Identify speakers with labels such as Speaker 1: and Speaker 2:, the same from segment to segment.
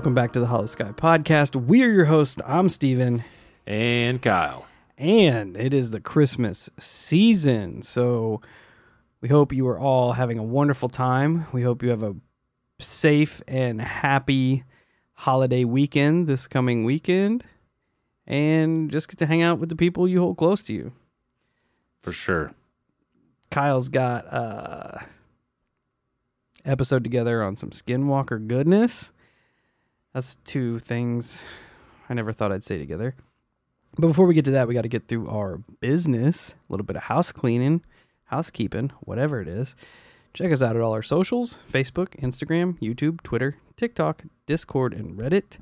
Speaker 1: Welcome back to the Holosky Podcast. We're your hosts. I'm Steven,
Speaker 2: And Kyle.
Speaker 1: and it is the Christmas season. So we hope you are all having a wonderful time. We hope you have a safe and happy holiday weekend this coming weekend. And just get to hang out with the people you hold close to you.
Speaker 2: For sure.
Speaker 1: Kyle's got a episode together on some Skinwalker goodness. That's two things I never thought I'd say together. But before we get to that, we got to get through our business, a little bit of house cleaning, housekeeping, whatever it is. Check us out at all our socials Facebook, Instagram, YouTube, Twitter, TikTok, Discord, and Reddit.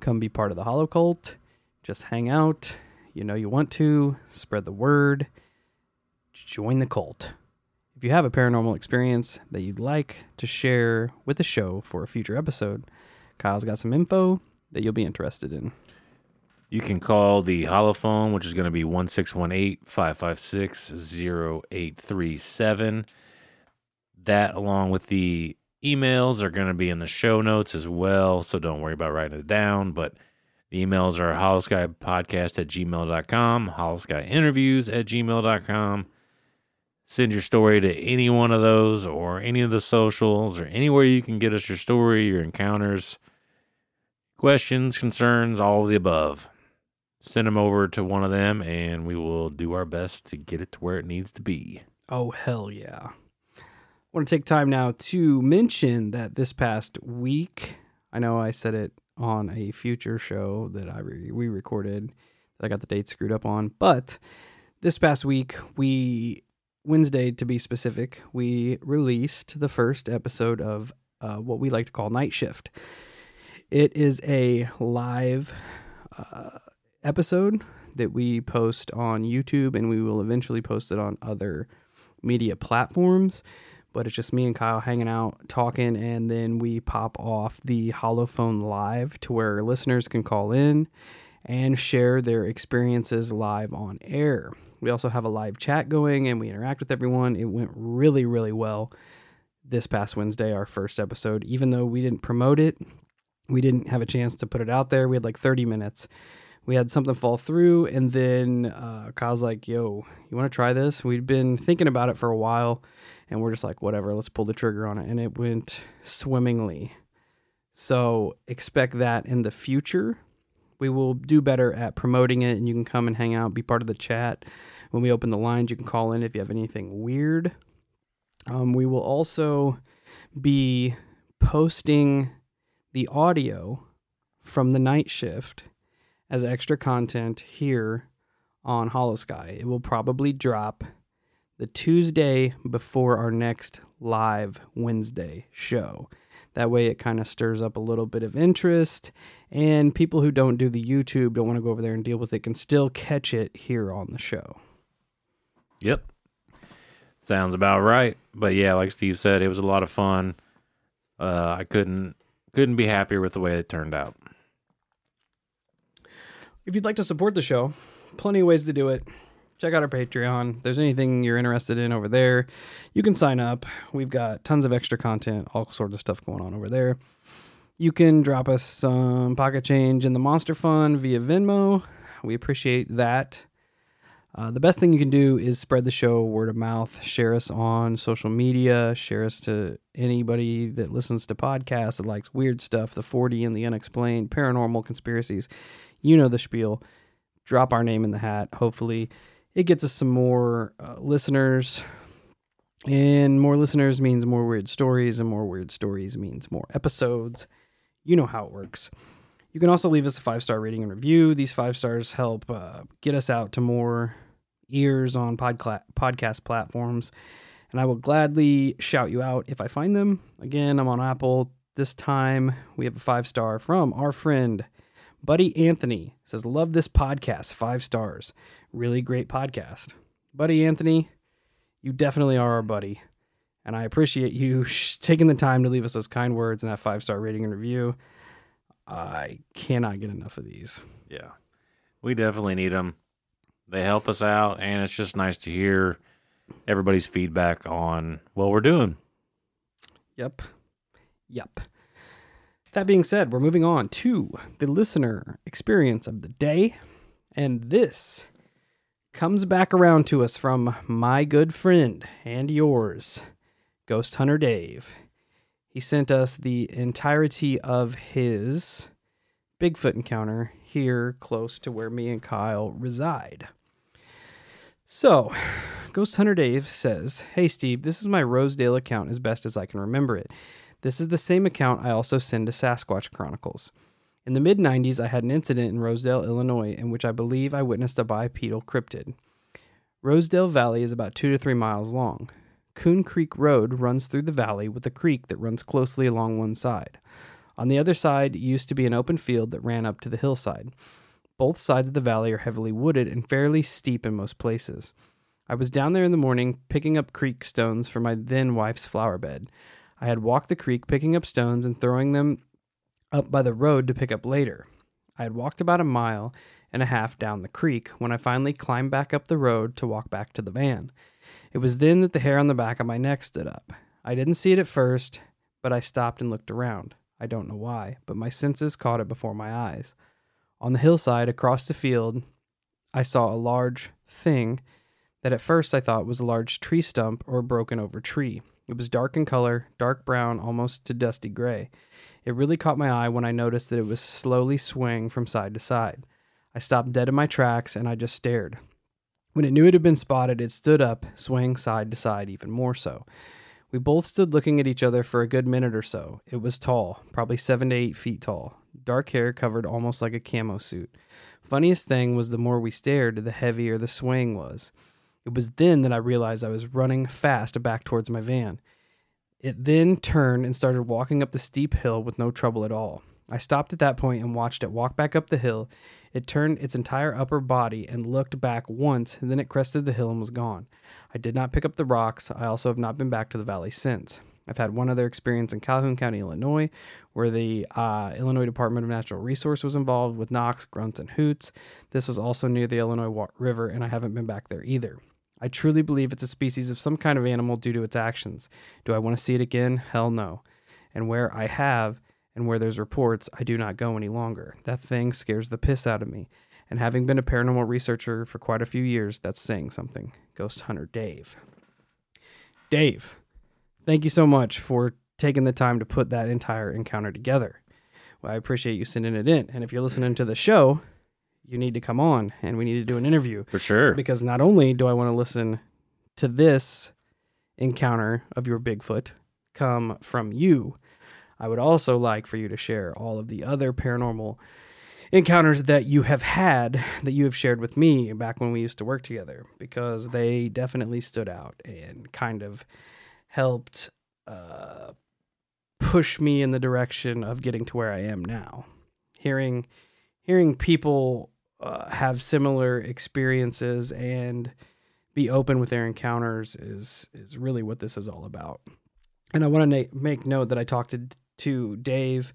Speaker 1: Come be part of the Hollow Cult. Just hang out. You know you want to. Spread the word. Join the cult. If you have a paranormal experience that you'd like to share with the show for a future episode, Kyle's got some info that you'll be interested in.
Speaker 2: You can call the holophone, which is going to be 1618 556 0837. That, along with the emails, are going to be in the show notes as well. So don't worry about writing it down. But the emails are holoskypodcast at gmail.com, holoskyinterviews at gmail.com. Send your story to any one of those or any of the socials or anywhere you can get us your story, your encounters, questions, concerns, all of the above. Send them over to one of them and we will do our best to get it to where it needs to be.
Speaker 1: Oh, hell yeah. I want to take time now to mention that this past week, I know I said it on a future show that I re- we recorded that I got the date screwed up on, but this past week we Wednesday to be specific, we released the first episode of uh, what we like to call Night Shift. It is a live uh, episode that we post on YouTube, and we will eventually post it on other media platforms. But it's just me and Kyle hanging out, talking, and then we pop off the Holophone live to where listeners can call in and share their experiences live on air. We also have a live chat going and we interact with everyone. It went really, really well this past Wednesday, our first episode. Even though we didn't promote it, we didn't have a chance to put it out there. We had like 30 minutes. We had something fall through, and then uh, Kyle's like, Yo, you want to try this? We'd been thinking about it for a while, and we're just like, Whatever, let's pull the trigger on it. And it went swimmingly. So expect that in the future we will do better at promoting it and you can come and hang out be part of the chat. When we open the lines you can call in if you have anything weird. Um, we will also be posting the audio from the night shift as extra content here on Holosky. It will probably drop the tuesday before our next live wednesday show that way, it kind of stirs up a little bit of interest, and people who don't do the YouTube, don't want to go over there and deal with it, can still catch it here on the show.
Speaker 2: Yep. Sounds about right. But yeah, like Steve said, it was a lot of fun. Uh, I couldn't couldn't be happier with the way it turned out.
Speaker 1: If you'd like to support the show, plenty of ways to do it. Check out our Patreon. If there's anything you're interested in over there, you can sign up. We've got tons of extra content, all sorts of stuff going on over there. You can drop us some pocket change in the Monster Fund via Venmo. We appreciate that. Uh, the best thing you can do is spread the show word of mouth, share us on social media, share us to anybody that listens to podcasts that likes weird stuff, the Fortean and the unexplained, paranormal conspiracies. You know the spiel. Drop our name in the hat. Hopefully, it gets us some more uh, listeners. And more listeners means more weird stories, and more weird stories means more episodes. You know how it works. You can also leave us a five star rating and review. These five stars help uh, get us out to more ears on podcla- podcast platforms. And I will gladly shout you out if I find them. Again, I'm on Apple. This time we have a five star from our friend Buddy Anthony. Says, Love this podcast. Five stars. Really great podcast. Buddy Anthony, you definitely are our buddy. And I appreciate you sh- taking the time to leave us those kind words and that five star rating and review. I cannot get enough of these.
Speaker 2: Yeah. We definitely need them. They help us out, and it's just nice to hear everybody's feedback on what we're doing.
Speaker 1: Yep. Yep. That being said, we're moving on to the listener experience of the day. And this comes back around to us from my good friend and yours, Ghost Hunter Dave. He sent us the entirety of his Bigfoot encounter here close to where me and Kyle reside. So, Ghost Hunter Dave says, Hey Steve, this is my Rosedale account as best as I can remember it. This is the same account I also send to Sasquatch Chronicles. In the mid 90s, I had an incident in Rosedale, Illinois, in which I believe I witnessed a bipedal cryptid. Rosedale Valley is about two to three miles long. Coon Creek Road runs through the valley with a creek that runs closely along one side. On the other side used to be an open field that ran up to the hillside. Both sides of the valley are heavily wooded and fairly steep in most places. I was down there in the morning picking up creek stones for my then wife's flower bed. I had walked the creek picking up stones and throwing them up by the road to pick up later. I had walked about a mile and a half down the creek when I finally climbed back up the road to walk back to the van. It was then that the hair on the back of my neck stood up. I didn't see it at first, but I stopped and looked around. I don't know why, but my senses caught it before my eyes. On the hillside across the field, I saw a large thing that at first I thought was a large tree stump or a broken over tree. It was dark in color, dark brown, almost to dusty gray. It really caught my eye when I noticed that it was slowly swaying from side to side. I stopped dead in my tracks and I just stared. When it knew it had been spotted, it stood up, swaying side to side even more so. We both stood looking at each other for a good minute or so. It was tall, probably seven to eight feet tall. Dark hair covered almost like a camo suit. Funniest thing was the more we stared, the heavier the swaying was. It was then that I realized I was running fast back towards my van. It then turned and started walking up the steep hill with no trouble at all. I stopped at that point and watched it walk back up the hill. It turned its entire upper body and looked back once, and then it crested the hill and was gone. I did not pick up the rocks. I also have not been back to the valley since. I've had one other experience in Calhoun County, Illinois, where the uh, Illinois Department of Natural Resource was involved with knocks, grunts, and hoots. This was also near the Illinois River, and I haven't been back there either. I truly believe it's a species of some kind of animal due to its actions. Do I want to see it again? Hell no. And where I have, and where there's reports, I do not go any longer. That thing scares the piss out of me. And having been a paranormal researcher for quite a few years, that's saying something. Ghost Hunter Dave. Dave, thank you so much for taking the time to put that entire encounter together. Well, I appreciate you sending it in. And if you're listening to the show, you need to come on and we need to do an interview
Speaker 2: For sure.
Speaker 1: because not only do I want to listen to this encounter of your Bigfoot come from you, I would also like for you to share all of the other paranormal encounters that you have had that you have shared with me back when we used to work together because they definitely stood out and kind of helped uh, push me in the direction of getting to where I am now. Hearing hearing people uh, have similar experiences and be open with their encounters is is really what this is all about. And I want to na- make note that I talked to to Dave,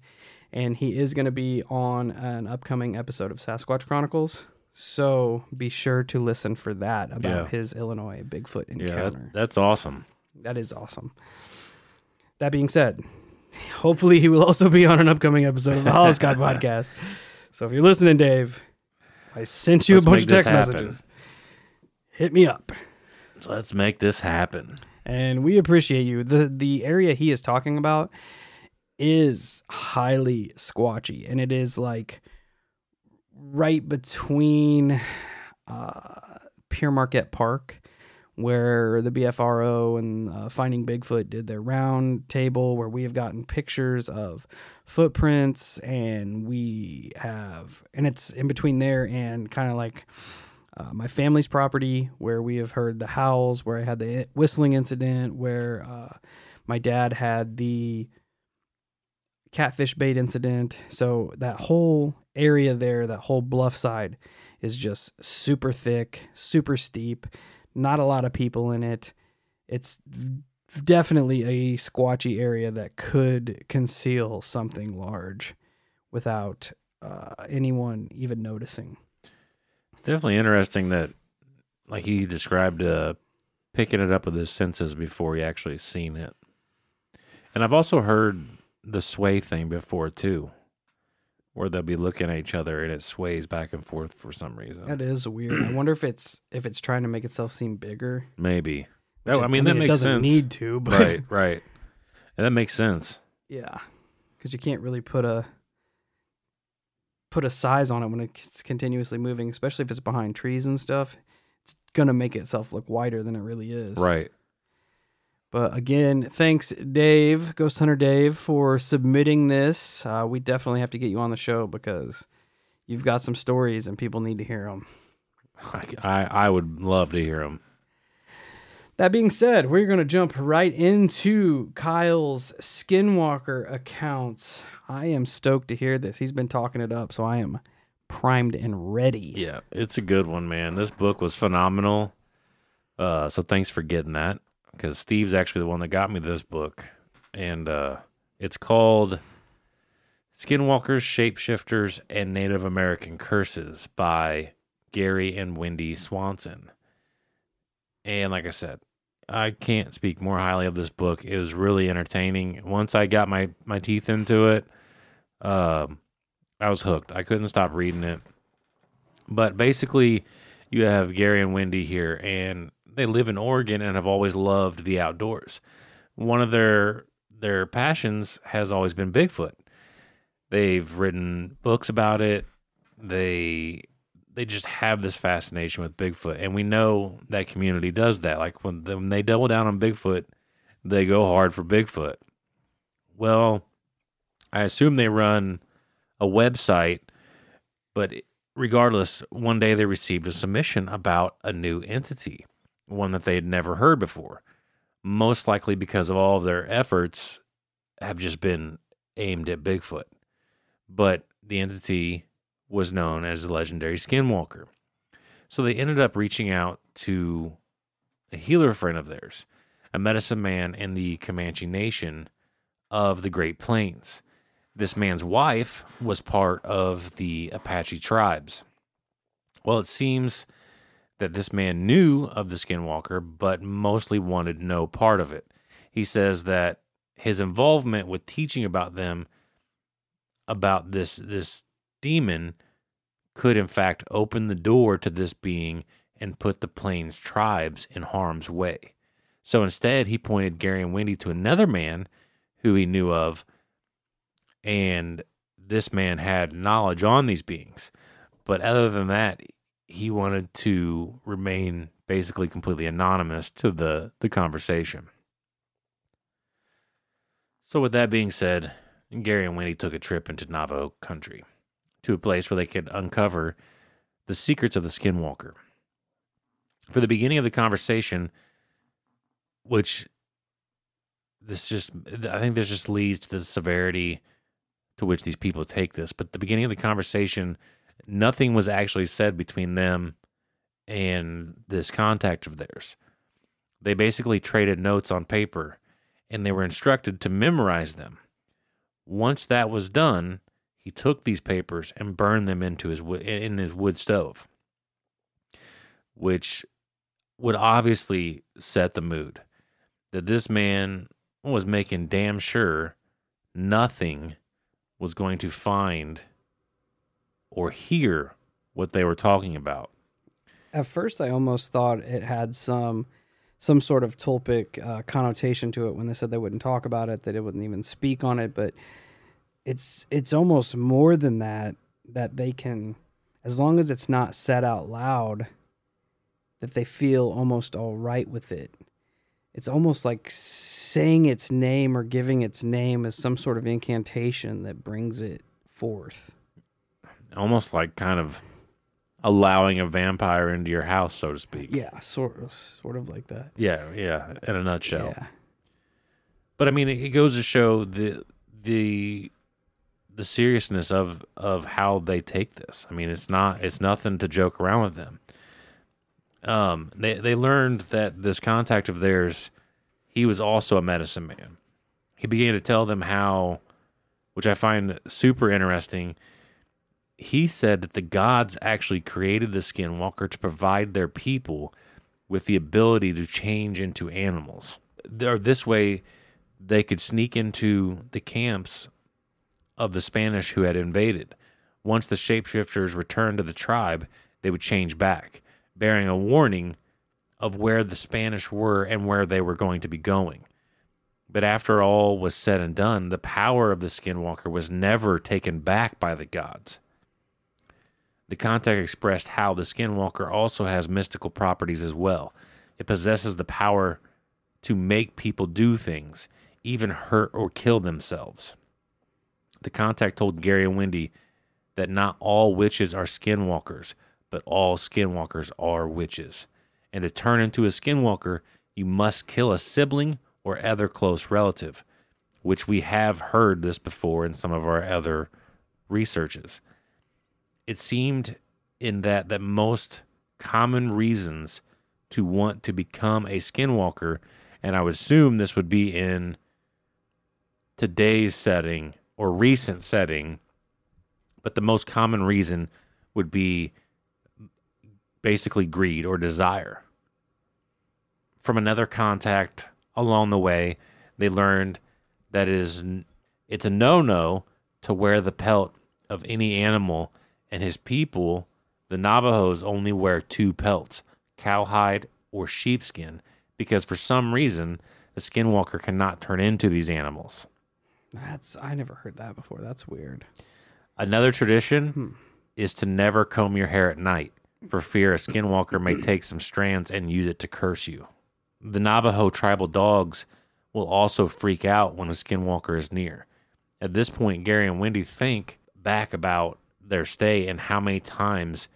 Speaker 1: and he is going to be on an upcoming episode of Sasquatch Chronicles. So be sure to listen for that about
Speaker 2: Yeah.
Speaker 1: his Illinois Bigfoot
Speaker 2: Yeah,
Speaker 1: encounter.
Speaker 2: that's, that's awesome.
Speaker 1: That is awesome. That being said, hopefully he will also be on an upcoming episode of the Hollow Scott podcast. So if you're listening, Dave, I sent you
Speaker 2: Let's
Speaker 1: a bunch of text
Speaker 2: happen.
Speaker 1: messages. Hit me up.
Speaker 2: Let's make this happen.
Speaker 1: And we appreciate you. The the area he is talking about is highly squatchy and it is like right between uh Pere Marquette Park where the BFRO and uh, Finding Bigfoot did their round table, where we have gotten pictures of footprints, and we have, and it's in between there and kind of like uh, my family's property, where we have heard the howls, where I had the whistling incident, where uh, my dad had the catfish bait incident. So that whole area there, that whole bluff side, is just super thick, super steep not a lot of people in it. It's definitely a squatchy area that could conceal something large without uh, anyone even noticing.
Speaker 2: It's definitely interesting that, like he described, uh, picking it up with his senses before he actually seen it. And I've also heard the sway thing before too, where they'll be looking at each other and it sways back and forth for some reason.
Speaker 1: That is weird. I wonder if it's if it's trying to make itself seem bigger.
Speaker 2: Maybe.
Speaker 1: which
Speaker 2: No, I mean, that
Speaker 1: it
Speaker 2: makes
Speaker 1: doesn't
Speaker 2: sense.
Speaker 1: need to, but
Speaker 2: right, right. And that makes sense.
Speaker 1: yeah, because you can't really put a put a size on it when it's continuously moving, especially if it's behind trees and stuff. It's gonna make itself look wider than it really is.
Speaker 2: Right.
Speaker 1: But again, thanks, Dave, Ghost Hunter Dave, for submitting this. Uh, we definitely have to get you on the show because you've got some stories and people need to hear them.
Speaker 2: I, I, would love to hear them.
Speaker 1: That being said, we're going to jump right into Kyle's Skinwalker accounts. I am stoked to hear this. He's been talking it up, so I am primed and ready.
Speaker 2: Yeah, it's a good one, man. This book was phenomenal. Uh, so thanks for getting that because Steve's actually the one that got me this book, and uh, it's called Skinwalkers, Shapeshifters, and Native American Curses by Gary and Wendy Swanson. And like I said, I can't speak more highly of this book. It was really entertaining. Once I got my my teeth into it, um, I was hooked. I couldn't stop reading it. But basically, you have Gary and Wendy here, and they live in Oregon and have always loved the outdoors. One of their their passions has always been Bigfoot. They've written books about it. They they just have this fascination with Bigfoot, and we know that community does that. Like when, when they double down on Bigfoot, they go hard for Bigfoot. Well, I assume they run a website, but regardless, one day they received a submission about a new entity, one that they had never heard before. Most likely because of all of their efforts have just been aimed at Bigfoot. But the entity was known as the legendary Skinwalker. So they ended up reaching out to a healer friend of theirs, a medicine man in the Comanche Nation of the Great Plains. This man's wife was part of the Apache tribes. Well, it seems that this man knew of the Skinwalker, but mostly wanted no part of it. He says that his involvement with teaching about them, about this this demon, could in fact open the door to this being and put the Plains tribes in harm's way. So instead, he pointed Gary and Wendy to another man who he knew of and this man had knowledge on these beings. But other than that, he wanted to remain basically completely anonymous to the, the conversation. So, with that being said, Gary and Wendy took a trip into Navajo country to a place where they could uncover the secrets of the Skinwalker. For the beginning of the conversation, which this just, I think this just leads to the severity to which these people take this. But the beginning of the conversation, nothing was actually said between them and this contact of theirs. They basically traded notes on paper and they were instructed to memorize them. Once that was done, he took these papers and burned them into his in his wood stove, which would obviously set the mood that this man was making damn sure nothing was going to find or hear what they were talking about.
Speaker 1: At first, I almost thought it had some some sort of tulpic uh, connotation to it when they said they wouldn't talk about it, that it wouldn't even speak on it. But it's it's almost more than that. That they can, as long as it's not said out loud, that they feel almost all right with it. It's almost like saying its name or giving its name as some sort of incantation that brings it forth.
Speaker 2: Almost like kind of allowing a vampire into your house, so to speak.
Speaker 1: Yeah, sort of, sort of like that.
Speaker 2: Yeah, yeah, in a nutshell.
Speaker 1: Yeah.
Speaker 2: But I mean, it goes to show the the the seriousness of of how they take this. I mean, it's not it's nothing to joke around with them. Um, they they learned that this contact of theirs, he was also a medicine man. He began to tell them how, which I find super interesting. He said that the gods actually created the skinwalker to provide their people with the ability to change into animals. Or this way, they could sneak into the camps of the Spanish who had invaded. Once the shapeshifters returned to the tribe, they would change back, bearing a warning of where the Spanish were and where they were going to be going. But after all was said and done, the power of the Skinwalker was never taken back by the gods. The contact expressed how the Skinwalker also has mystical properties as well. It possesses the power to make people do things, even hurt or kill themselves. The contact told Gary and Wendy that not all witches are skinwalkers, but all skinwalkers are witches. And to turn into a skinwalker, you must kill a sibling or other close relative, which we have heard this before in some of our other researches. It seemed in that that most common reasons to want to become a skinwalker, and I would assume this would be in today's setting or recent setting, but the most common reason would be basically greed or desire. From another contact along the way, they learned that it is it's a no-no to wear the pelt of any animal and his people, the Navajos only wear two pelts, cowhide or sheepskin, because for some reason the skinwalker cannot turn into these animals.
Speaker 1: That's I never heard that before. That's weird.
Speaker 2: Another tradition hmm. is to never comb your hair at night for fear a skinwalker may take some strands and use it to curse you. The Navajo tribal dogs will also freak out when a skinwalker is near. At this point, Gary and Wendy think back about their stay and how many times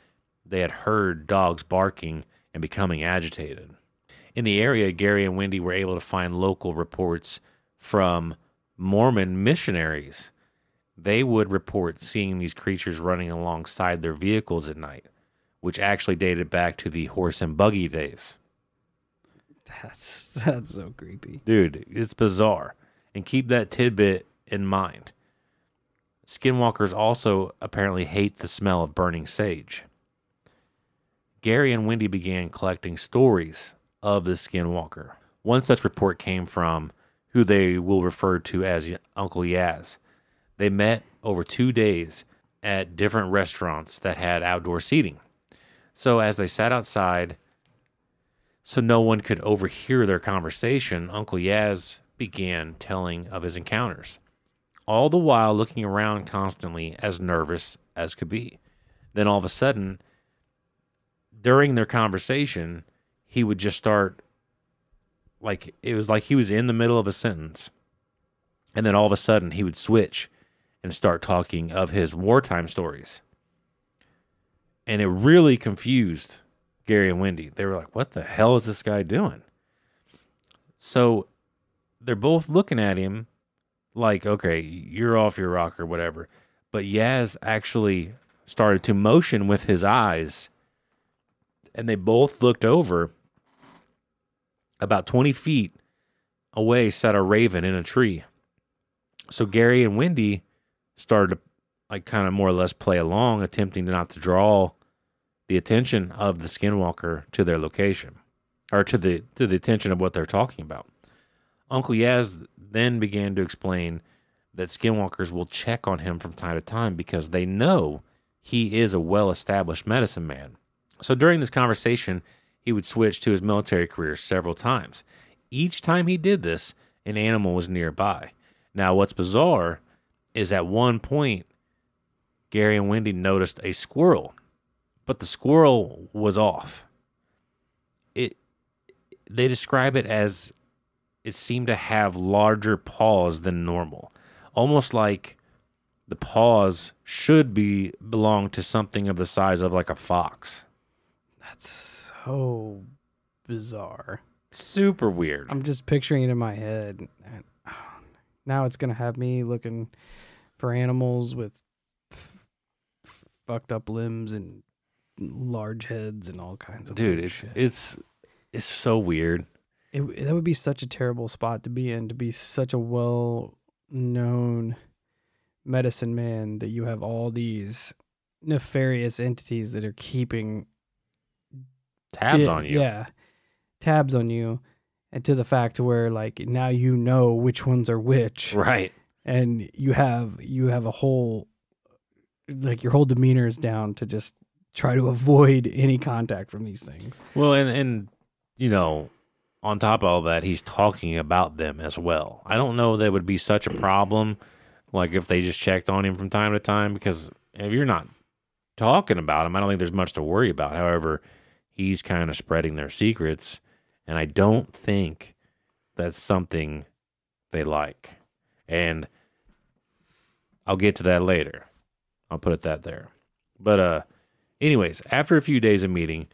Speaker 2: they had heard dogs barking and becoming agitated. In the area, Gary and Wendy were able to find local reports from Mormon missionaries. They would report seeing these creatures running alongside their vehicles at night, which actually dated back to the horse and buggy days.
Speaker 1: That's that's so creepy.
Speaker 2: Dude, it's bizarre. And keep that tidbit in mind. Skinwalkers also apparently hate the smell of burning sage. Gary and Wendy began collecting stories of the Skinwalker. One such report came from who they will refer to as Uncle Yaz. They met over two days at different restaurants that had outdoor seating. So as they sat outside, so no one could overhear their conversation, Uncle Yaz began telling of his encounters, all the while looking around constantly, as nervous as could be. Then all of a sudden, during their conversation, he would just start like it was like he was in the middle of a sentence. And then all of a sudden, he would switch and start talking of his wartime stories. And it really confused Gary and Wendy. They were like, what the hell is this guy doing? So they're both looking at him like, okay, you're off your rock or whatever. But Yaz actually started to motion with his eyes. And they both looked over. About 20 feet away sat a raven in a tree. So Gary and Wendy started to like kind of more or less play along, attempting not to draw the attention of the skinwalker to their location or to the to the attention of what they're talking about. Uncle Yaz then began to explain that skinwalkers will check on him from time to time because they know he is a well-established medicine man. So during this conversation, he would switch to his military career several times. Each time he did this, an animal was nearby. Now, what's bizarre is at one point, Gary and Wendy noticed a squirrel but the squirrel was off. It they describe it as it seemed to have larger paws than normal, almost like the paws should be belong to something of the size of like a fox.
Speaker 1: That's so bizarre.
Speaker 2: Super weird.
Speaker 1: I'm just picturing it in my head. And now it's gonna have me looking for animals with f- fucked up limbs and large heads and all kinds of
Speaker 2: Dude, it's
Speaker 1: shit.
Speaker 2: it's it's so weird.
Speaker 1: It, that would be such a terrible spot to be in to be such a well known medicine man that you have all these nefarious entities that are keeping
Speaker 2: Tabs
Speaker 1: di-
Speaker 2: on you.
Speaker 1: Yeah. Tabs on you and to the fact where like now you know which ones are which,
Speaker 2: Right.
Speaker 1: and you have you have a whole like your whole demeanor is down to just try to avoid any contact from these things.
Speaker 2: Well, and and you know, on top of all that, he's talking about them as well. I don't know that it would be such a problem, like if they just checked on him from time to time, because if you're not talking about him, I don't think there's much to worry about. However, he's kind of spreading their secrets, and I don't think that's something they like. And I'll get to that later. I'll put it that there. But uh anyways, after a few days of meeting,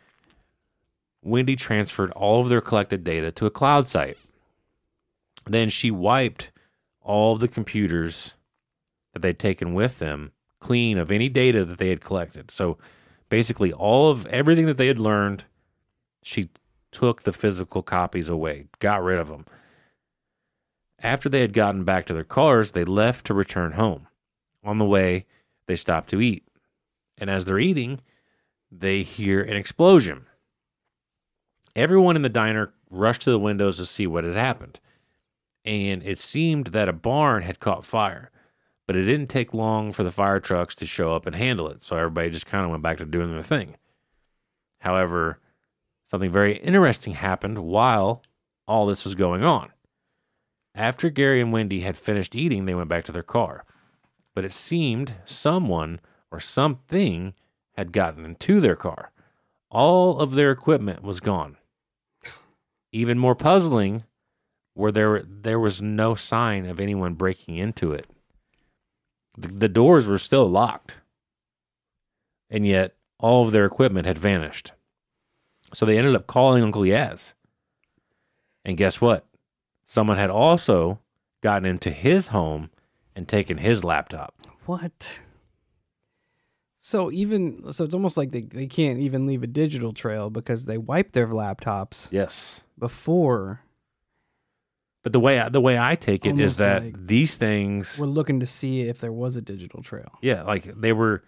Speaker 2: Wendy transferred all of their collected data to a cloud site. Then she wiped all of the computers that they'd taken with them clean of any data that they had collected. So basically, all of everything that they had learned, she took the physical copies away, got rid of them. After they had gotten back to their cars, they left to return home. On the way, they stopped to eat. And as they're eating, they hear an explosion. Everyone in the diner rushed to the windows to see what had happened. And it seemed that a barn had caught fire, but it didn't take long for the fire trucks to show up and handle it. So everybody just kind of went back to doing their thing. However, something very interesting happened while all this was going on. After Gary and Wendy had finished eating, they went back to their car. But it seemed someone or something had gotten into their car. All of their equipment was gone. Even more puzzling, where there there was no sign of anyone breaking into it. The, the doors were still locked, and yet all of their equipment had vanished. So they ended up calling Uncle Yaz. And guess what? Someone had also gotten into his home and taken his laptop.
Speaker 1: What? So even so, it's almost like they, they can't even leave a digital trail because they wiped their laptops
Speaker 2: Yes.
Speaker 1: before
Speaker 2: But the way I, the way I take it is that
Speaker 1: like-
Speaker 2: these things,
Speaker 1: we're looking to see if there was a digital trail.
Speaker 2: yeah, like they were,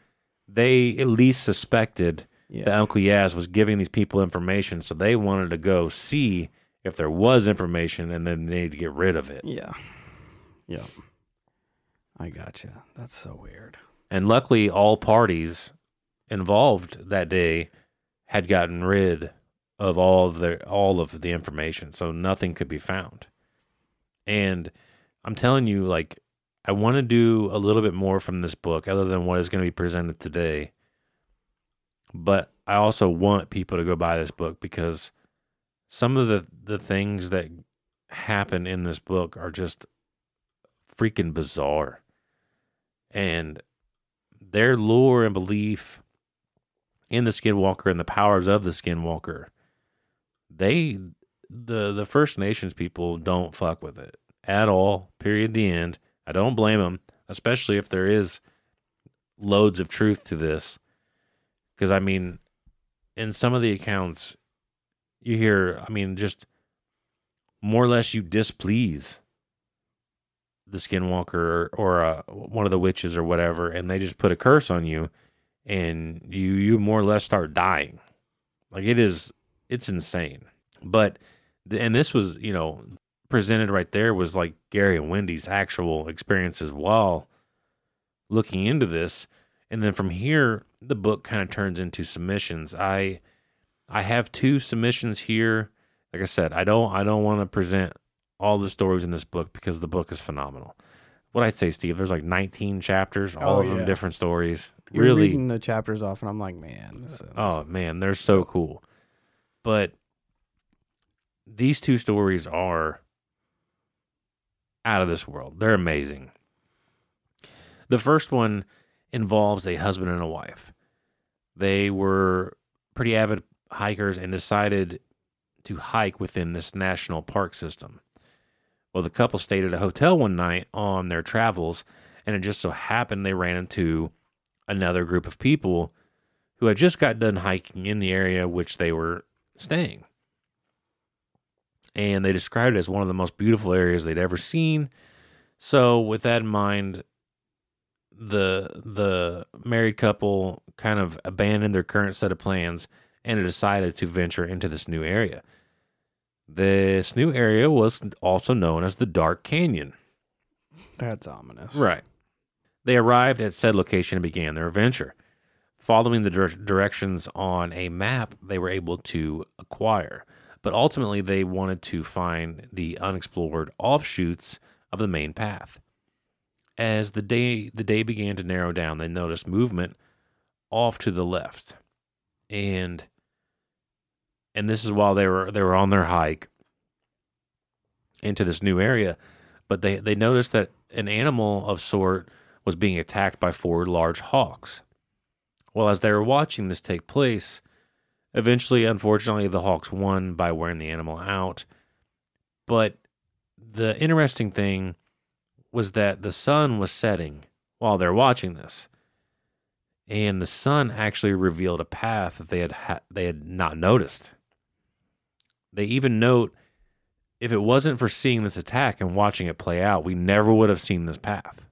Speaker 2: they at least suspected
Speaker 1: Yeah.
Speaker 2: that Uncle Yaz was giving these people information, so they wanted to go see if there was information, and then they need to get rid of it.
Speaker 1: Yeah. Yep. I gotcha. That's so weird.
Speaker 2: And luckily, all parties involved that day had gotten rid of all of all of the information, so nothing could be found. And I'm telling you, like, I want to do a little bit more from this book, other than what is going to be presented today. But I also want people to go buy this book because some of the the things that happen in this book are just freaking bizarre. And their lore and belief in the skinwalker and the powers of the skinwalker they the the first nations people don't fuck with it at all period the end. I don't blame them especially if there is loads of truth to this because i mean in some of the accounts you hear i mean just more or less you displease the skinwalker or, or uh, one of the witches or whatever and they just put a curse on you and you you more or less start dying. Like it is it's insane. But and this was you know presented right there was like gary and wendy's actual experiences while looking into this. And then from here the book kind of turns into submissions. I i have two submissions here. Like i said i don't i don't want to present all the stories in this book because the book is phenomenal what i'd say steve there's like 19 chapters oh, all
Speaker 1: Oh,
Speaker 2: of
Speaker 1: yeah.
Speaker 2: them different stories
Speaker 1: You're
Speaker 2: really
Speaker 1: reading the chapters off, and I'm like, man, this
Speaker 2: Oh man, they're so cool. But these two stories are out of this world. They're amazing. The first one involves a husband and a wife. They were pretty avid hikers and decided to hike within this national park system. Well, the couple stayed at a hotel one night on their travels, and it just so happened they ran into another group of people who had just got done hiking in the area which they were staying. And they described it as one of the most beautiful areas they'd ever seen. So, with that in mind, the the married couple kind of abandoned their current set of plans and decided to venture into this new area. This new area was also known as the Dark Canyon.
Speaker 1: That's ominous.
Speaker 2: Right. They arrived at said location and began their adventure. Following the dir- directions on a map, they were able to acquire, but ultimately they wanted to find the unexplored offshoots of the main path. As the day the day began to narrow down, they noticed movement off to the left, and and this is while they were they were on their hike into this new area, but they they noticed that an animal of sort was being attacked by four large hawks. Well, as they were watching this take place, eventually, unfortunately, the hawks won by wearing the animal out. But the interesting thing was that the sun was setting while they're watching this. And the sun actually revealed a path that they had ha- they had not noticed. They even note if it wasn't for seeing this attack and watching it play out, we never would have seen this path.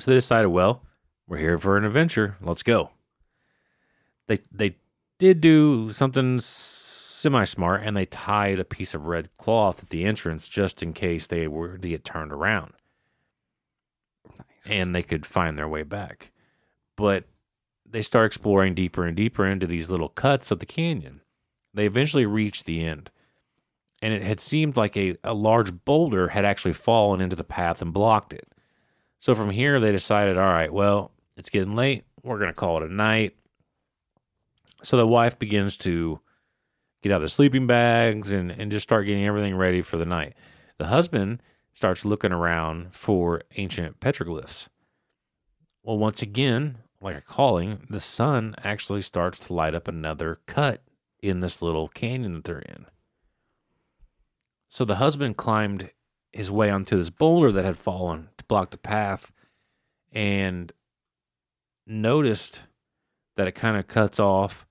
Speaker 2: So they decided, well, we're here for an adventure. Let's go. They they did do something semi smart, and they tied a piece of red cloth at the entrance just in case they were to get turned around
Speaker 1: Nice.
Speaker 2: and they could find their way back. But they start exploring deeper and deeper into these little cuts of the canyon. They eventually reach the end, and it had seemed like a, a large boulder had actually fallen into the path and blocked it. So from here, they decided, all right, well, it's getting late. We're going to call it a night. So the wife begins to get out the sleeping bags and, and just start getting everything ready for the night. The husband starts looking around for ancient petroglyphs. Well, once again, like a calling, the sun actually starts to light up another cut in this little canyon that they're in. So the husband climbed his way onto this boulder that had fallen to block the path and noticed that it kind of cuts off.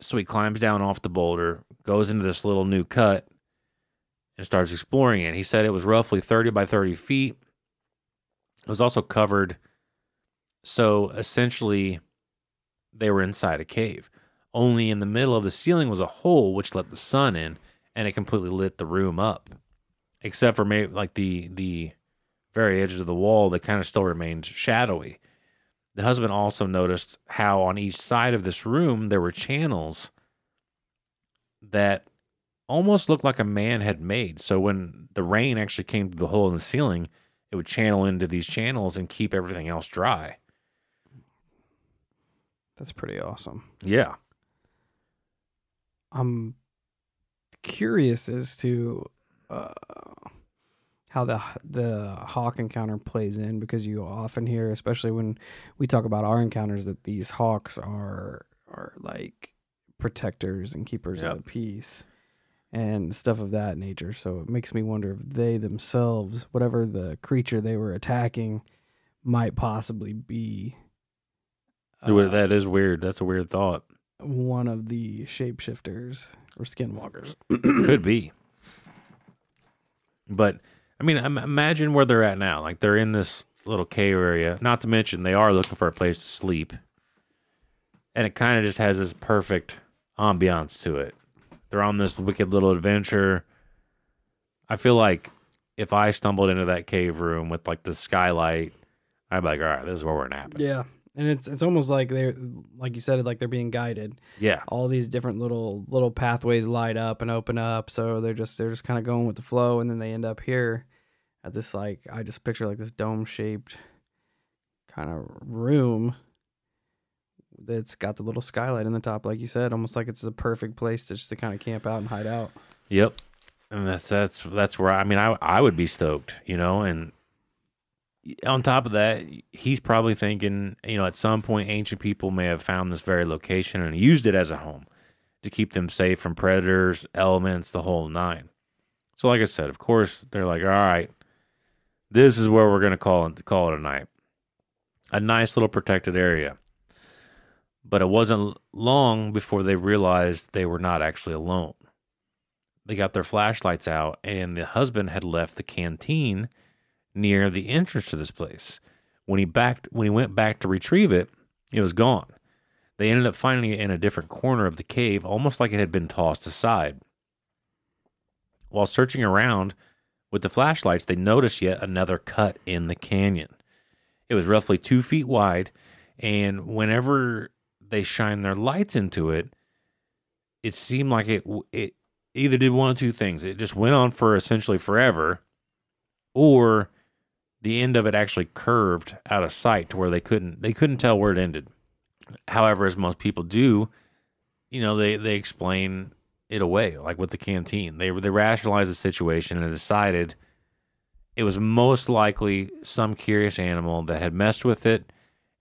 Speaker 2: So he climbs down off the boulder, goes into this little new cut, and starts exploring it. He said it was roughly 30 by 30 feet. It was also covered. So essentially, they were inside a cave. Only in the middle of the ceiling was a hole which let the sun in, and it completely lit the room up, except for maybe like the the very edges of the wall that kind of still remains shadowy. The husband also noticed how on each side of this room there were channels that almost looked like a man had made. So when the rain actually came through the hole in the ceiling, it would channel into these channels and keep everything else dry.
Speaker 1: That's pretty awesome.
Speaker 2: Yeah.
Speaker 1: I'm curious as to uh, how the the hawk encounter plays in because you often hear, especially when we talk about our encounters, that these hawks are are like protectors and keepers
Speaker 2: Yep.
Speaker 1: of the peace and stuff of that nature. So it makes me wonder if they themselves, whatever the creature they were attacking, might possibly be uh,
Speaker 2: that is weird. That's a weird thought.
Speaker 1: one of the shapeshifters or skinwalkers.
Speaker 2: Could be. But I mean, imagine where they're at now. Like they're in this little cave area. Not to mention they are looking for a place to sleep. And it kind of just has this perfect ambiance to it. They're on this wicked little adventure. I feel like if I stumbled into that cave room with like the skylight, I'd be like, all right, this is where we're napping.
Speaker 1: Yeah, and it's it's almost like they're like you said, like they're being guided.
Speaker 2: Yeah.
Speaker 1: All these different little little pathways light up and open up, so they're just they're just kind of going with the flow, and then they end up here at this like I just picture like this dome shaped kind of room that's got the little skylight in the top, like you said, almost like it's a perfect place to just to kind of camp out and hide out.
Speaker 2: Yep. And that's that's that's where I mean I I would be stoked, you know, and on top of that, he's probably thinking, you know, at some point ancient people may have found this very location and used it as a home to keep them safe from predators, elements, the whole nine. So like I said, of course, they're like, "All right, this is where we're going to call it call it a night." A nice little protected area. But it wasn't long before they realized they were not actually alone they got their flashlights out and the husband had left the canteen near the entrance to this place when he backed when he went back to retrieve it it was gone they ended up finding it in a different corner of the cave almost like it had been tossed aside While searching around with the flashlights, they noticed yet another cut in the canyon. It was roughly two feet wide, and whenever they shined their lights into it, it seemed like it it either did one of two things. It just went on for essentially forever, or the end of it actually curved out of sight to where they couldn't they couldn't tell where it ended. However, as most people do, you know, they they explain it away, like with the canteen. They they rationalized the situation and decided it was most likely some curious animal that had messed with it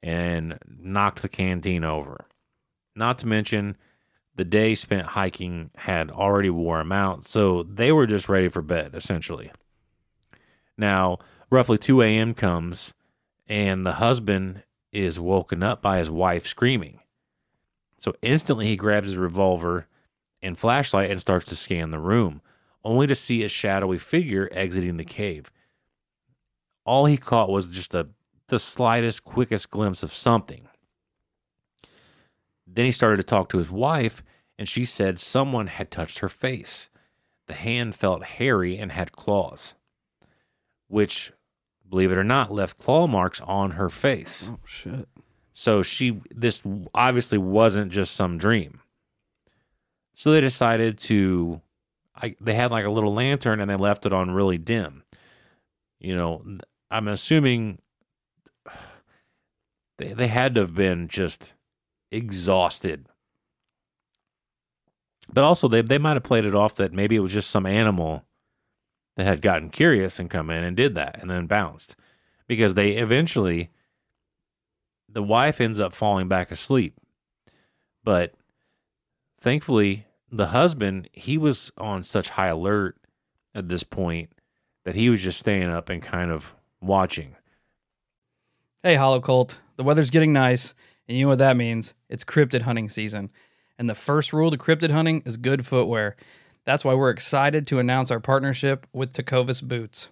Speaker 2: and knocked the canteen over. Not to mention the day spent hiking had already wore them out, so they were just ready for bed, essentially. Now, roughly 2 a.m. comes, and the husband is woken up by his wife screaming. So instantly he grabs his revolver and flashlight and starts to scan the room, only to see a shadowy figure exiting the cave. All he caught was just a the slightest, quickest glimpse of something. Then he started to talk to his wife, and she said someone had touched her face. The hand felt hairy and had claws, which, believe it or not, left claw marks on her face.
Speaker 3: Oh shit.
Speaker 2: So she, this obviously wasn't just some dream. So they decided to, I, they had like a little lantern and they left it on really dim. You know, I'm assuming they, they had to have been just exhausted. But also, they, they might have played it off that maybe it was just some animal that had gotten curious and come in and did that and then bounced. Because they eventually, the wife ends up falling back asleep. But thankfully, the husband, he was on such high alert at this point that he was just staying up and kind of watching.
Speaker 1: Hey, Hollow Cult. The weather's getting nice, and you know what that means. It's cryptid hunting season. And the first rule to cryptid hunting is good footwear. That's why we're excited to announce our partnership with Tecovas Boots.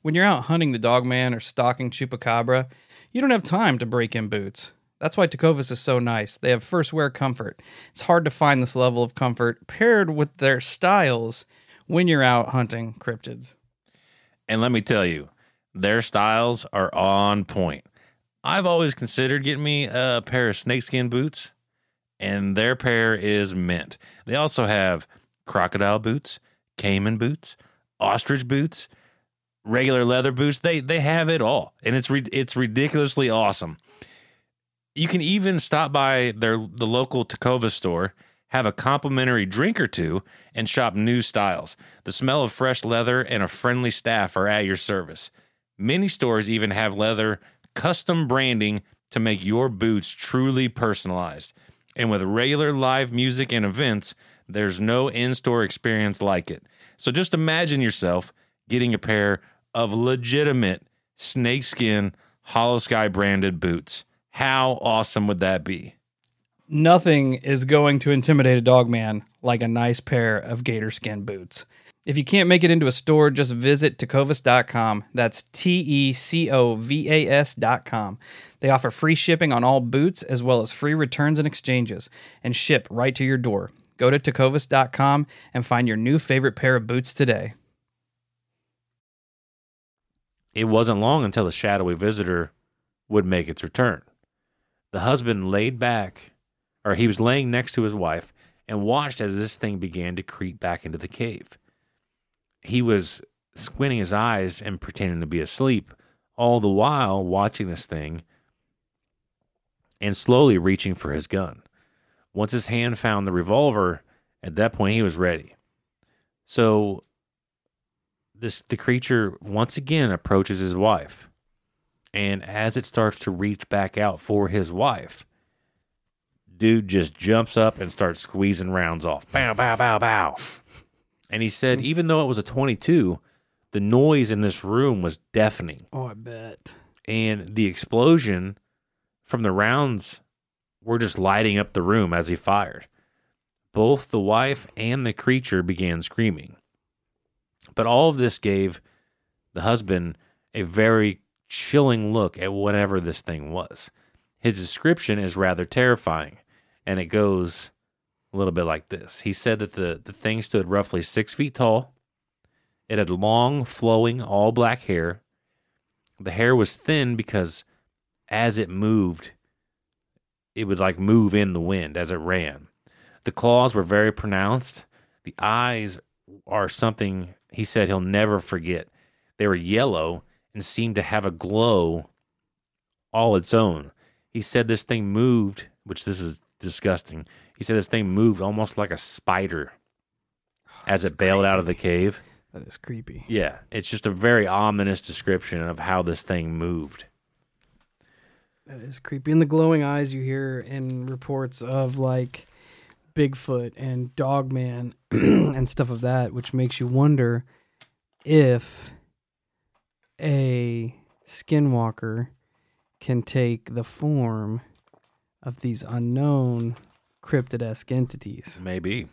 Speaker 1: When you're out hunting the dogman or stalking chupacabra, you don't have time to break in boots. That's why Tecovas is so nice. They have first wear comfort. It's hard to find this level of comfort paired with their styles when you're out hunting cryptids.
Speaker 2: And let me tell you, their styles are on point. I've always considered getting me a pair of snakeskin boots, and their pair is mint. They also have crocodile boots, caiman boots, ostrich boots, regular leather boots. They they have it all, and it's it's ridiculously awesome. You can even stop by their the local Tecovas store, have a complimentary drink or two, and shop new styles. The smell of fresh leather and a friendly staff are at your service. Many stores even have leather custom branding to make your boots truly personalized. And with regular live music and events, there's no in store experience like it. So just imagine yourself getting a pair of legitimate snakeskin Holosky branded boots. How awesome would that be?
Speaker 1: Nothing is going to intimidate a dog man like a nice pair of gator skin boots. If you can't make it into a store, just visit tecovas.com. That's T E C O V A S.com. They offer free shipping on all boots as well as free returns and exchanges and ship right to your door. Go to tecovas.com and find your new favorite pair of boots today.
Speaker 2: It wasn't long until the shadowy visitor would make its return. The husband laid back, or he was laying next to his wife, and watched as this thing began to creep back into the cave. He was squinting his eyes and pretending to be asleep, all the while watching this thing and slowly reaching for his gun. Once his hand found the revolver, at that point he was ready. So this the creature once again approaches his wife. And as it starts to reach back out for his wife, dude just jumps up and starts squeezing rounds off. Bow, bow, bow, bow. And he said, hmm. even though it was a 22, the noise in this room was deafening.
Speaker 3: Oh, I bet.
Speaker 2: And the explosion from the rounds were just lighting up the room as he fired. Both the wife and the creature began screaming. But all of this gave the husband a very chilling look at whatever this thing was. His description is rather terrifying, and it goes a little bit like this. He said that the, the thing stood roughly six feet tall, It had long, flowing, all black hair. The hair was thin because as it moved, it would like move in the wind as it ran. The claws were very pronounced. The eyes are something he said he'll never forget. They were yellow and seemed to have a glow all its own. He said this thing moved, which this is disgusting. He said this thing moved almost like a spider oh,
Speaker 1: as
Speaker 2: it bailed out of the cave.
Speaker 1: That is creepy.
Speaker 2: Yeah, it's just a very ominous description of how this thing moved.
Speaker 1: Is creepy. And the glowing eyes you hear in reports of like Bigfoot and Dogman and stuff of that, which makes you wonder if a skinwalker can take the form of these unknown cryptid esque entities.
Speaker 2: Maybe.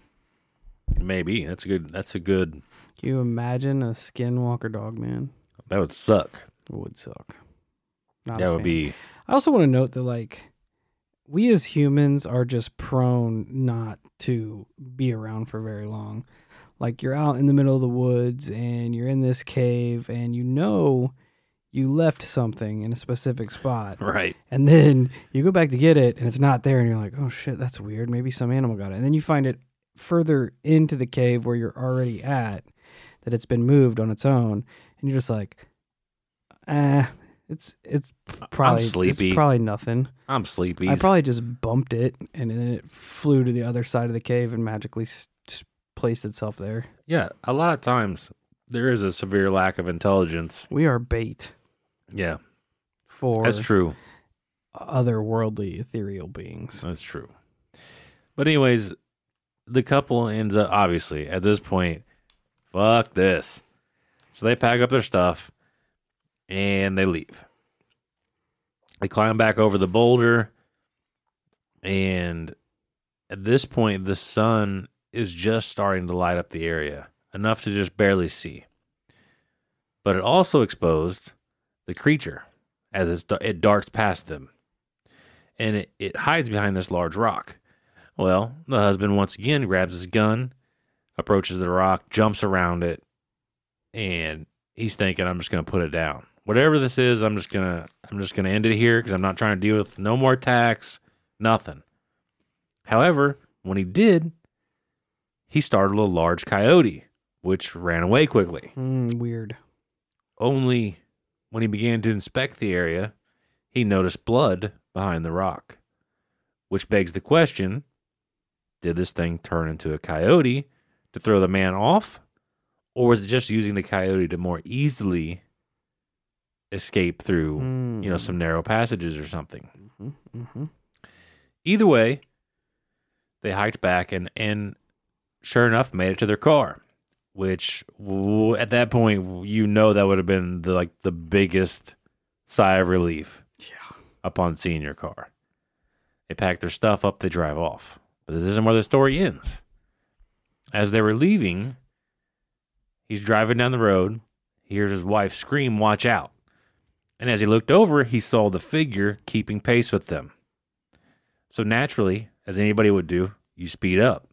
Speaker 2: Maybe. That's a good that's a good
Speaker 1: Can you imagine a skinwalker dogman?
Speaker 2: that would suck.
Speaker 1: It would suck. Not
Speaker 2: that would be
Speaker 1: I also want to note that like we as humans are just prone not to be around for very long. Like you're out in the middle of the woods and you're in this cave and you know you left something in a specific spot
Speaker 2: right.
Speaker 1: and then you go back to get it and it's not there and you're like, "Oh shit, that's weird. Maybe some animal got it." And then you find it further into the cave where you're already at that it's been moved on its own and you're just like, "Ah, it's it's probably
Speaker 2: sleepy.
Speaker 1: It's probably nothing."
Speaker 2: I'm sleepy.
Speaker 1: I probably just bumped it and then it flew to the other side of the cave and magically s- placed itself there.
Speaker 2: Yeah, a lot of times there is a severe lack of intelligence.
Speaker 1: We are bait
Speaker 2: Yeah,
Speaker 1: for
Speaker 2: that's true.
Speaker 1: otherworldly ethereal beings.
Speaker 2: That's true. But anyways, the couple ends up obviously at this point, fuck this. So they pack up their stuff and they leave. They climb back over the boulder and at this point the sun is just starting to light up the area, enough to just barely see. But it also exposed the creature as it darts past them and it, it hides behind this large rock. Well, the husband once again grabs his gun, approaches the rock, jumps around it, and he's thinking, "I'm just gonna put it down. Whatever this is, I'm just gonna I'm just gonna end it here because I'm not trying to deal with no more attacks, nothing." However, when he did, he startled a large coyote, which ran away quickly.
Speaker 1: Mm, weird.
Speaker 2: Only when he began to inspect the area, he noticed blood behind the rock, which begs the question did this thing turn into a coyote to throw the man off, or was it just using the coyote to more easily escape through, you know,
Speaker 1: Mm.
Speaker 2: some narrow passages or something?
Speaker 1: Mhm, mhm.
Speaker 2: Either way, they hiked back and, and sure enough made it to their car, which at that point you know that would have been the, like the biggest sigh of relief
Speaker 1: Yeah.
Speaker 2: upon seeing your car. They pack their stuff up, they drive off. But this isn't where the story ends. As they were leaving, he's driving down the road. He hears his wife scream, Watch out. And as he looked over, he saw the figure keeping pace with them. So naturally, as anybody would do, you speed up.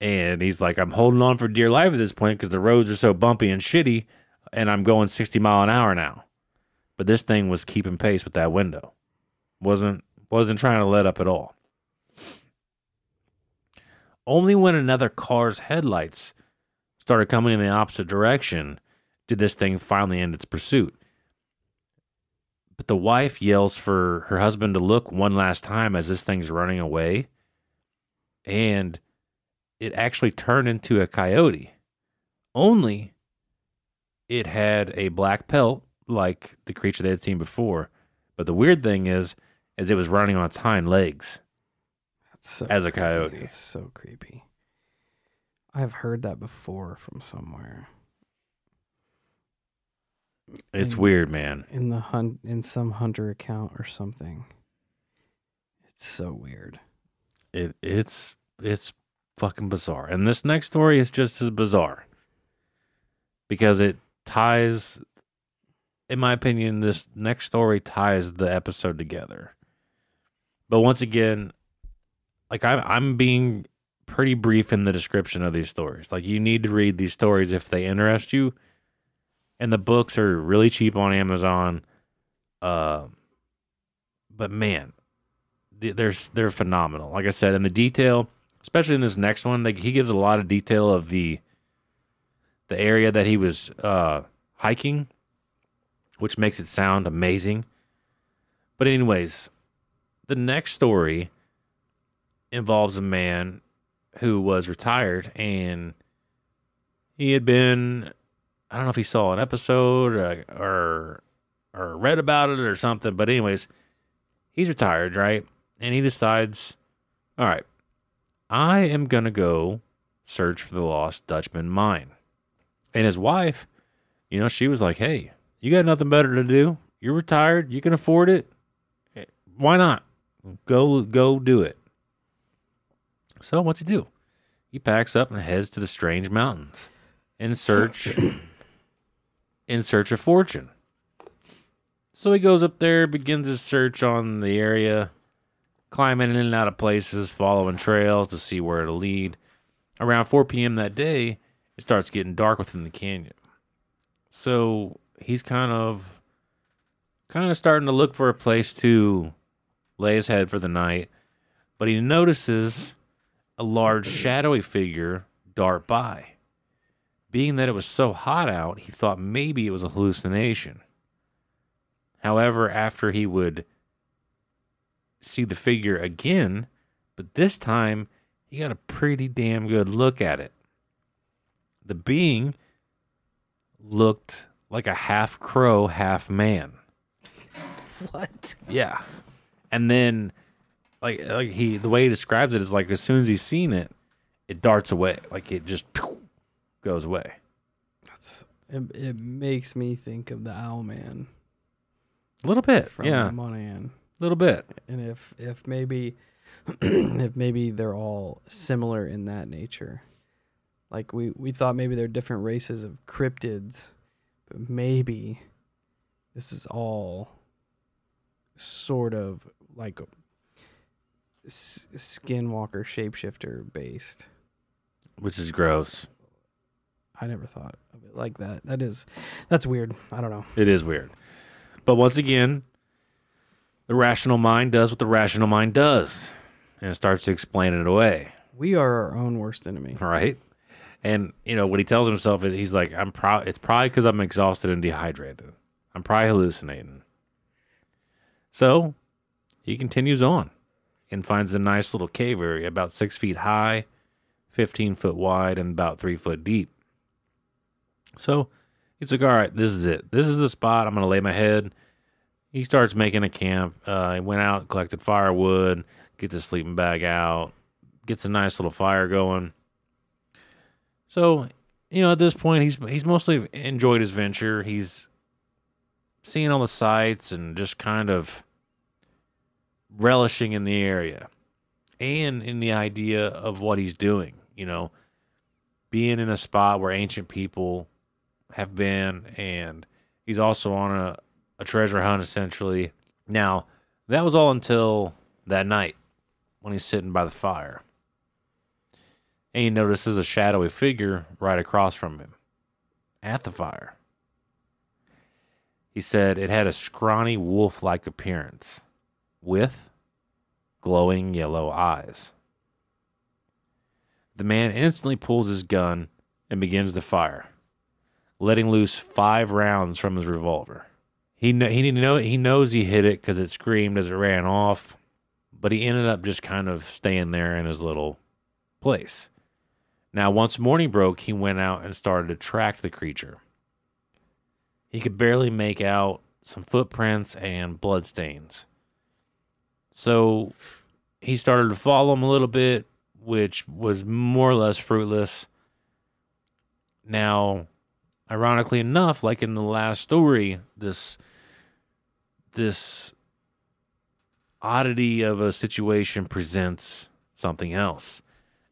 Speaker 2: And he's like, I'm holding on for dear life at this point because the roads are so bumpy and shitty, and I'm going 60 mile an hour now. But this thing was keeping pace with that window. Wasn't wasn't trying to let up at all. Only when another car's headlights started coming in the opposite direction did this thing finally end its pursuit. But the wife yells for her husband to look one last time as this thing's running away. And it actually turned into a coyote. Only it had a black pelt like the creature they had seen before. But the weird thing is, is it was running on its hind legs.
Speaker 1: That's so
Speaker 2: As a
Speaker 1: creepy.
Speaker 2: coyote.
Speaker 1: That's so creepy. I've heard that before from somewhere.
Speaker 2: It's
Speaker 1: Mm.
Speaker 2: weird, man.
Speaker 1: in the hunt in some hunter account or something. It's so weird.
Speaker 2: It it's it's fucking bizarre. And this next story is just as bizarre. Because it ties in my opinion, this next story ties the episode together. But once again, like I'm I'm being pretty brief in the description of these stories. Like you need to read these stories if they interest you. And the books are really cheap on Amazon. Uh, but man, they're they're phenomenal. Like I said, in the detail, especially in this next one, like he gives a lot of detail of the the area that he was uh, hiking, which makes it sound amazing. But anyways, the next story involves a man who was retired and he had been I don't know if he saw an episode or or, or read about it or something, but anyways, he's retired, right? And he decides, all right, I am gonna go search for the lost Dutchman mine. And his wife, you know, she was like, "Hey, you got nothing better to do. You're retired. You can afford it. Why not? Go go do it." So what's he do? He packs up and heads to the strange mountains in search in search of fortune. So he goes up there, begins his search on the area, climbing in and out of places, following trails to see where it'll lead. Around 4 p.m. that day, it starts getting dark within the canyon. So he's kind of kind of starting to look for a place to lay his head for the night, but he notices a large shadowy figure dart by. Being that it was so hot out, he thought maybe it was a hallucination. However, after he would see the figure again, but this time he got a pretty damn good look at it. The being looked like a half crow, half man.
Speaker 1: What?
Speaker 2: Yeah. And then like like he the way he describes it is like as soon as he's seen it, it darts away. Like it just goes away.
Speaker 1: That's it, it makes me think of the Owl Man
Speaker 2: A little bit.
Speaker 1: from
Speaker 2: yeah.
Speaker 1: Mawnan.
Speaker 2: A little bit.
Speaker 1: And if if maybe if maybe they're all similar in that nature. Like we we thought maybe they're different races of cryptids, but maybe this is all sort of like skinwalker shapeshifter based.
Speaker 2: Which is gross.
Speaker 1: I never thought of it like that. That is that's weird. I don't know.
Speaker 2: It is weird. But once again, the rational mind does what the rational mind does. And it starts to explain it away.
Speaker 1: We are our own worst enemy.
Speaker 2: Right? And you know what he tells himself is he's like, I'm pro it's probably because I'm exhausted and dehydrated. I'm probably hallucinating. So he continues on and finds a nice little cave area about six feet high, 15 foot wide, and about three foot deep. So he's like, All right, this is it. This is the spot. I'm going to lay my head. He starts making a camp. Uh, he went out, collected firewood, gets his sleeping bag out, gets a nice little fire going. So, you know, at this point, he's he's mostly enjoyed his venture. He's seeing all the sights and just kind of relishing in the area and in the idea of what he's doing. You know, being in a spot where ancient people have been, and he's also on a, a treasure hunt essentially. Now, that was all until that night when he's sitting by the fire and he notices a shadowy figure right across from him at the fire. He said it had a scrawny wolf like appearance with glowing yellow eyes. The man instantly pulls his gun and begins to fire, letting loose five rounds from his revolver. He kn- he know he knows he hit it because it screamed as it ran off, but he ended up just kind of staying there in his little place. Now, once morning broke, he went out and started to track the creature. He could barely make out some footprints and bloodstains. So he started to follow him a little bit, which was more or less fruitless. Now, ironically enough, like in the last story, this this oddity of a situation presents something else.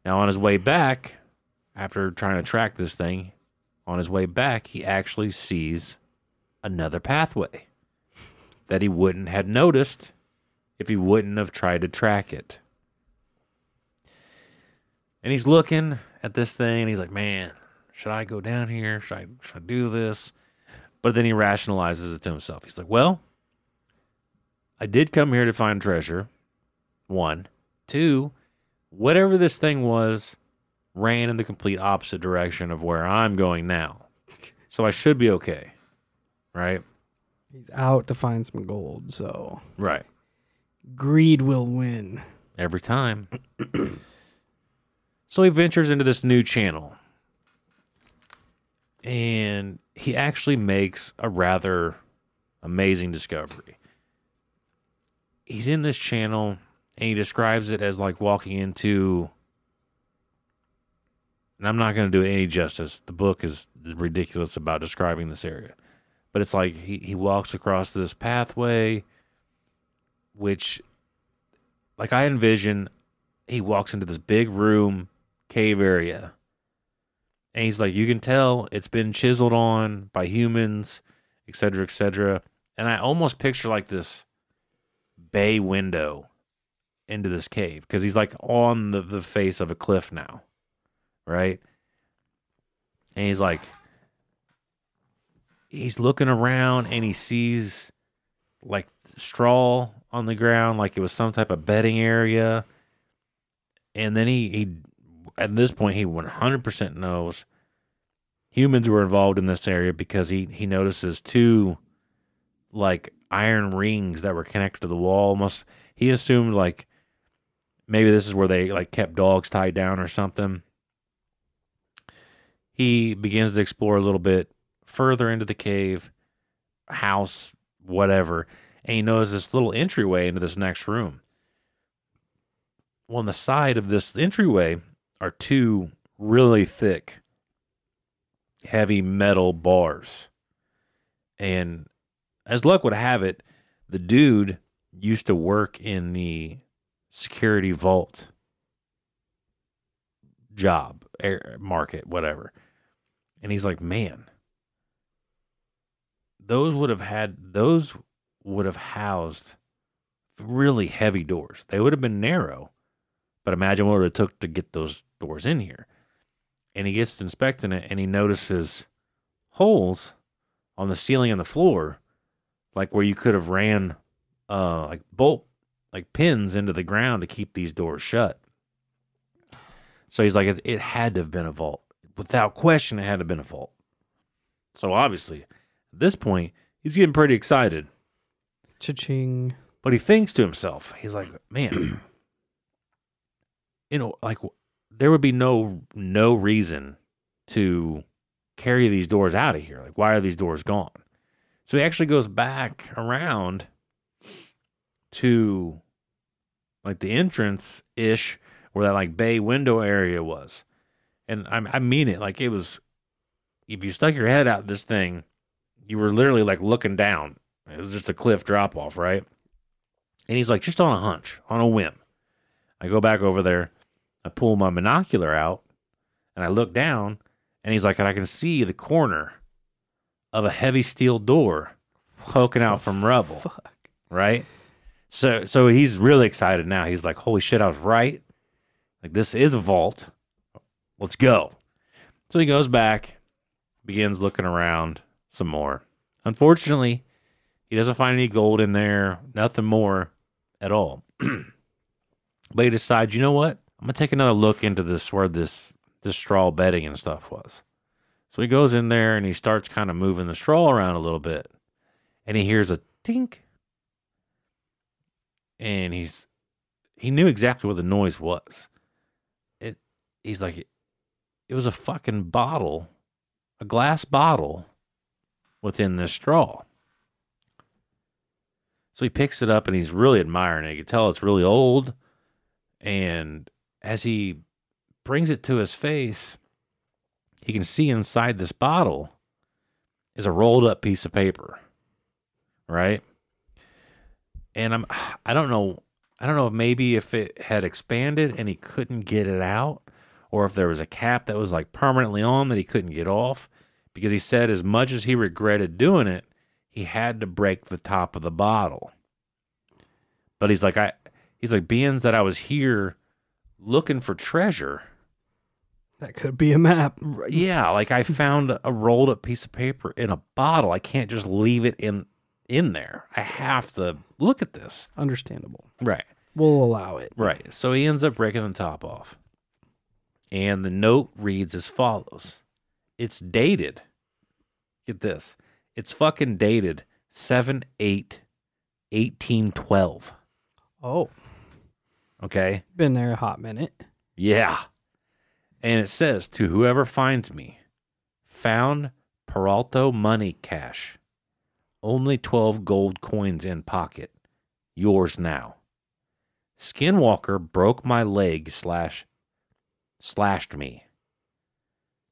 Speaker 2: Now, on his way back, after trying to track this thing, on his way back, he actually sees another pathway that he wouldn't have noticed if he wouldn't have tried to track it. And he's looking at this thing and he's like, man, should I go down here? Should I, should I do this? But then he rationalizes it to himself. He's like, well, I did come here to find treasure. One. Two, whatever this thing was ran in the complete opposite direction of where I'm going now. So I should be okay. Right?
Speaker 1: He's out to find some gold, so
Speaker 2: Right.
Speaker 1: greed will win.
Speaker 2: Every time. so he ventures into this new channel. And he actually makes a rather amazing discovery. He's in this channel and he describes it as like walking into and I'm not going to do any justice. The book is ridiculous about describing this area. But it's like he, he walks across this pathway which like I envision he walks into this big room cave area and he's like you can tell it's been chiseled on by humans et cetera et cetera. And i almost picture like this bay window into this cave because he's like on the, the face of a cliff now right? And he's like he's looking around and he sees like straw on the ground like it was some type of bedding area. And then he he at this point he 100% knows humans were involved in this area because he he notices two like iron rings that were connected to the wall almost he assumed like maybe this is where they like kept dogs tied down or something he begins to explore a little bit further into the cave house whatever and he knows this little entryway into this next room. Well, on the side of this entryway are two really thick, heavy metal bars. And as luck would have it, the dude used to work in the security vault job, air market, whatever. And he's like, man, those would have had those would have housed really heavy doors. They would have been narrow, but imagine what it took to get those doors in here. And he gets to inspecting it and he notices holes on the ceiling and the floor, like where you could have ran uh like bolt like pins into the ground to keep these doors shut. So he's like, it, it had to have been a vault. Without question, it had to have been a vault. So obviously, at this point, he's getting pretty excited.
Speaker 1: Cha-ching.
Speaker 2: But he thinks to himself, he's like, man, you know, like there would be no no reason to carry these doors out of here. Like, why are these doors gone? So he actually goes back around to like the entrance ish where that like bay window area was. And I, I mean it. Like it was, if you stuck your head out this thing, you were literally like looking down. It was just a cliff drop off, right? And he's like, just on a hunch, on a whim. I go back over there, I pull my monocular out, and I look down, and he's like, and I can see the corner of a heavy steel door poking out from rubble.
Speaker 1: Fuck.
Speaker 2: Right? So so he's really excited now. He's like, holy shit, I was right. Like this is a vault. Let's go. So he goes back, begins looking around some more. Unfortunately, he doesn't find any gold in there, nothing more at all. but he decides, you know what? I'm gonna take another look into this where this this straw bedding and stuff was. So he goes in there and he starts kind of moving the straw around a little bit. And he hears a tink. And he's he knew exactly what the noise was. It he's like it was a fucking bottle, a glass bottle within this straw. So he picks it up and he's really admiring it. You can tell it's really old. And as he brings it to his face, he can see inside this bottle is a rolled up piece of paper. Right? And I'm I don't know I don't know if maybe if it had expanded and he couldn't get it out or if there was a cap that was like permanently on that he couldn't get off because he said as much as he regretted doing it, he had to break the top of the bottle. But he's like I he's like being that I was here looking for treasure
Speaker 1: That could be a map.
Speaker 2: Yeah, like I found a rolled up piece of paper in a bottle. I can't just leave it in in there. I have to look at this.
Speaker 1: Understandable.
Speaker 2: Right.
Speaker 1: We'll allow it.
Speaker 2: Right. So he ends up breaking the top off. And the note reads as follows. It's dated. Get this. It's fucking dated 7 8 1812.
Speaker 1: Oh,
Speaker 2: Okay.
Speaker 1: been there a hot minute.
Speaker 2: Yeah. And it says to whoever finds me, found Peralta money cash. Only 12 gold coins in pocket. Yours now. Skinwalker broke my leg slash slashed me.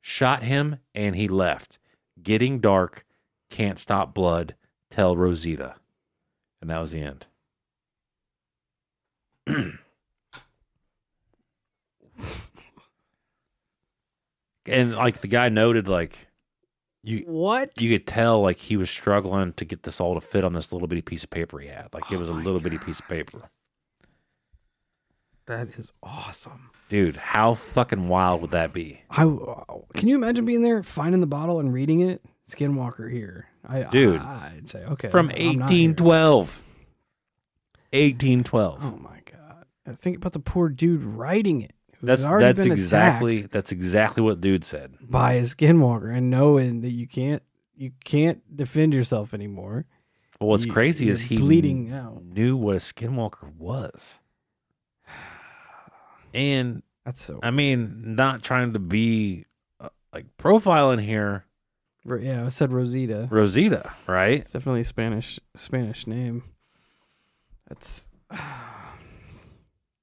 Speaker 2: Shot him and he left. Getting dark. Can't stop blood. Tell Rosita. And that was the end. and like the guy noted like you
Speaker 1: What?
Speaker 2: you could tell like he was struggling to get this all to fit on this little bitty piece of paper he had. Like it
Speaker 1: Oh
Speaker 2: was a little bitty piece of paper.
Speaker 1: That is awesome.
Speaker 2: Dude, how fucking wild would that be?
Speaker 1: I can you imagine being there, finding the bottle and reading it? Skinwalker here, I,
Speaker 2: Dude.
Speaker 1: I, would say okay
Speaker 2: From
Speaker 1: here.
Speaker 2: 1812. 1812.
Speaker 1: Oh my god! I think about the poor dude writing it.
Speaker 2: That's that's exactly that's exactly what dude said.
Speaker 1: by a skinwalker and knowing that you can't you can't defend yourself anymore.
Speaker 2: Well, what's
Speaker 1: You-
Speaker 2: crazy is he
Speaker 1: bleeding out.
Speaker 2: knew what a skinwalker was. And
Speaker 1: That's so.
Speaker 2: I mean, not trying to be uh, like profiling here,
Speaker 1: yeah, I said Rosita.
Speaker 2: Rosita, right?
Speaker 1: It's definitely a Spanish Spanish name. That's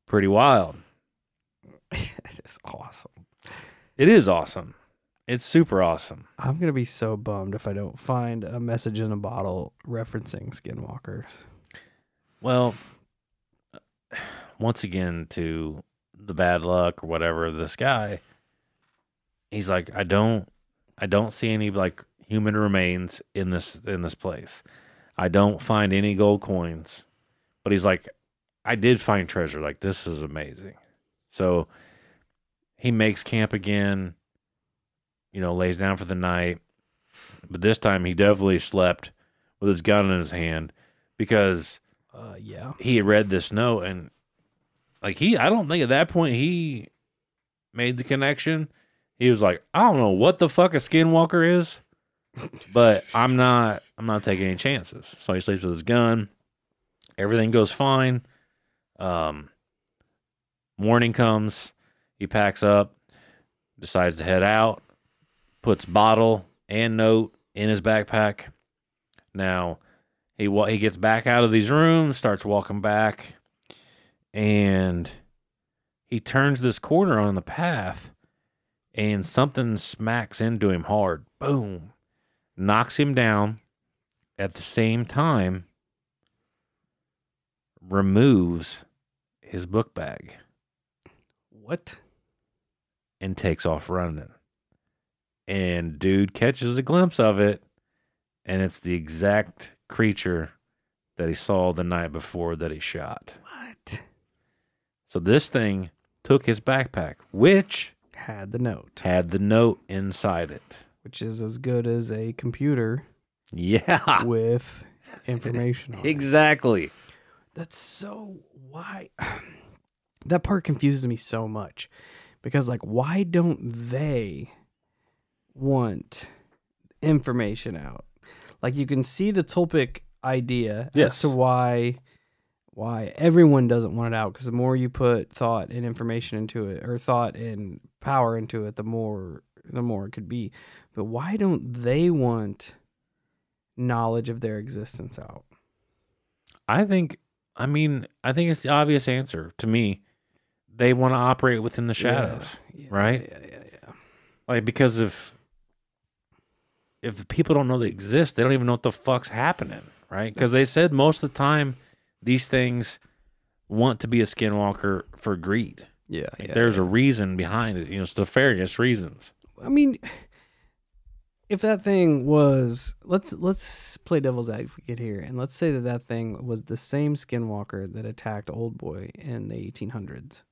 Speaker 2: Pretty wild.
Speaker 1: it's just awesome.
Speaker 2: It is awesome. It's super awesome.
Speaker 1: I'm gonna be so bummed if I don't find a message in a bottle referencing skinwalkers.
Speaker 2: Well, uh, once again, to the bad luck or whatever of this guy, he's like, I don't, I don't see any like human remains in this in this place. I don't find any gold coins, but he's like, I did find treasure. Like this is amazing. So he makes camp again. You know, lays down for the night, but this time he definitely slept with his gun in his hand because
Speaker 1: Uh, yeah.
Speaker 2: he had read this note and like he I don't think at that point he made the connection. He was like, I don't know what the fuck a skinwalker is, but I'm not I'm not taking any chances. So he sleeps with his gun. Everything goes fine. Um morning comes, he packs up, decides to head out, puts bottle and note in his backpack. Now, he he gets back out of these rooms, starts walking back, and he turns this corner on the path, and something smacks into him hard. Boom, knocks him down. At the same time, removes his book bag
Speaker 1: What?
Speaker 2: And takes off running. And dude catches a glimpse of it, and it's the exact creature that he saw the night before that he shot.
Speaker 1: What?
Speaker 2: So this thing took his backpack, which
Speaker 1: Had the note,
Speaker 2: had the note inside it.
Speaker 1: which is as good as a computer
Speaker 2: Yeah,
Speaker 1: with information on it.
Speaker 2: exactly.
Speaker 1: That's so why that part confuses me so much because like why don't they want information out? Like you can see the Tulpic idea
Speaker 2: Yes.
Speaker 1: as to why why everyone doesn't want it out because the more you put thought and information into it or thought and power into it the more the more it could be. But why don't they want knowledge of their existence out?
Speaker 2: I think. I mean, I think it's the obvious answer to me. They want to operate within the shadows.
Speaker 1: Yeah, yeah,
Speaker 2: right?
Speaker 1: Yeah, yeah, yeah.
Speaker 2: Like because if if people don't know they exist, they don't even know what the fuck's happening, right? Because they said most of the time these things want to be a skinwalker for greed.
Speaker 1: Yeah,
Speaker 2: Like,
Speaker 1: yeah.
Speaker 2: there's a reason behind it, you know, it's nefarious reasons.
Speaker 1: I mean, if that thing was let's let's play devil's advocate here, and let's say that that thing was the same skinwalker that attacked Old Boy in the 1800s.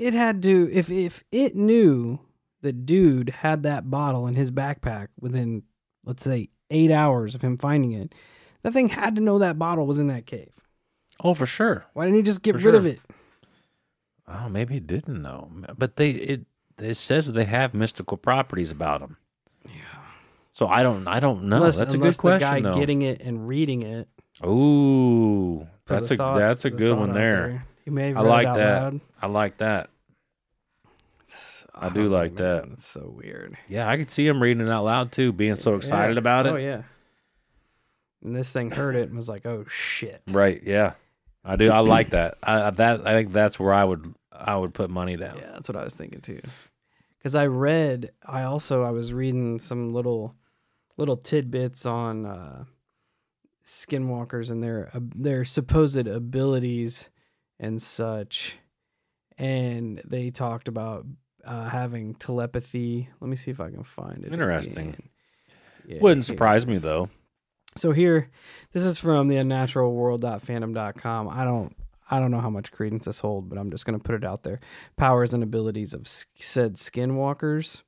Speaker 1: It had to if if it knew that dude had that bottle in his backpack within let's say eight hours of him finding it, that thing had to know that bottle was in that cave.
Speaker 2: Oh, for sure.
Speaker 1: Why didn't he just get
Speaker 2: For
Speaker 1: rid of it?
Speaker 2: Oh, maybe he didn't know. But they it it says they have mystical properties about them.
Speaker 1: Yeah.
Speaker 2: So I don't I don't know.
Speaker 1: unless,
Speaker 2: that's a good question
Speaker 1: the guy
Speaker 2: though.
Speaker 1: getting it and reading it.
Speaker 2: Ooh, that's a that's a good one
Speaker 1: out
Speaker 2: there.
Speaker 1: He may have
Speaker 2: I
Speaker 1: read
Speaker 2: like
Speaker 1: it out
Speaker 2: that.
Speaker 1: loud.
Speaker 2: I like that.
Speaker 1: It's-
Speaker 2: I do
Speaker 1: oh,
Speaker 2: like that.
Speaker 1: man, It's so weird.
Speaker 2: Yeah, I could see him reading it out loud too, being so excited
Speaker 1: Yeah.
Speaker 2: about it.
Speaker 1: Oh yeah. And this thing heard it and was like, "Oh shit!"
Speaker 2: Right? Yeah, I do. I like that. I I- that I think that's where I would I would put money down.
Speaker 1: Yeah, that's what I was thinking too. Because I read, I also I was reading some little little tidbits on uh, skinwalkers and their uh, their supposed abilities and such, and they talked about uh, having telepathy. Let me see if I can find it.
Speaker 2: Interesting.
Speaker 1: Yeah,
Speaker 2: Wouldn't surprise me though.
Speaker 1: So here, this is from the unnaturalworld.fandom.com. I don't, I don't know how much credence this holds, but I'm just going to put it out there. Powers and abilities of said skinwalkers.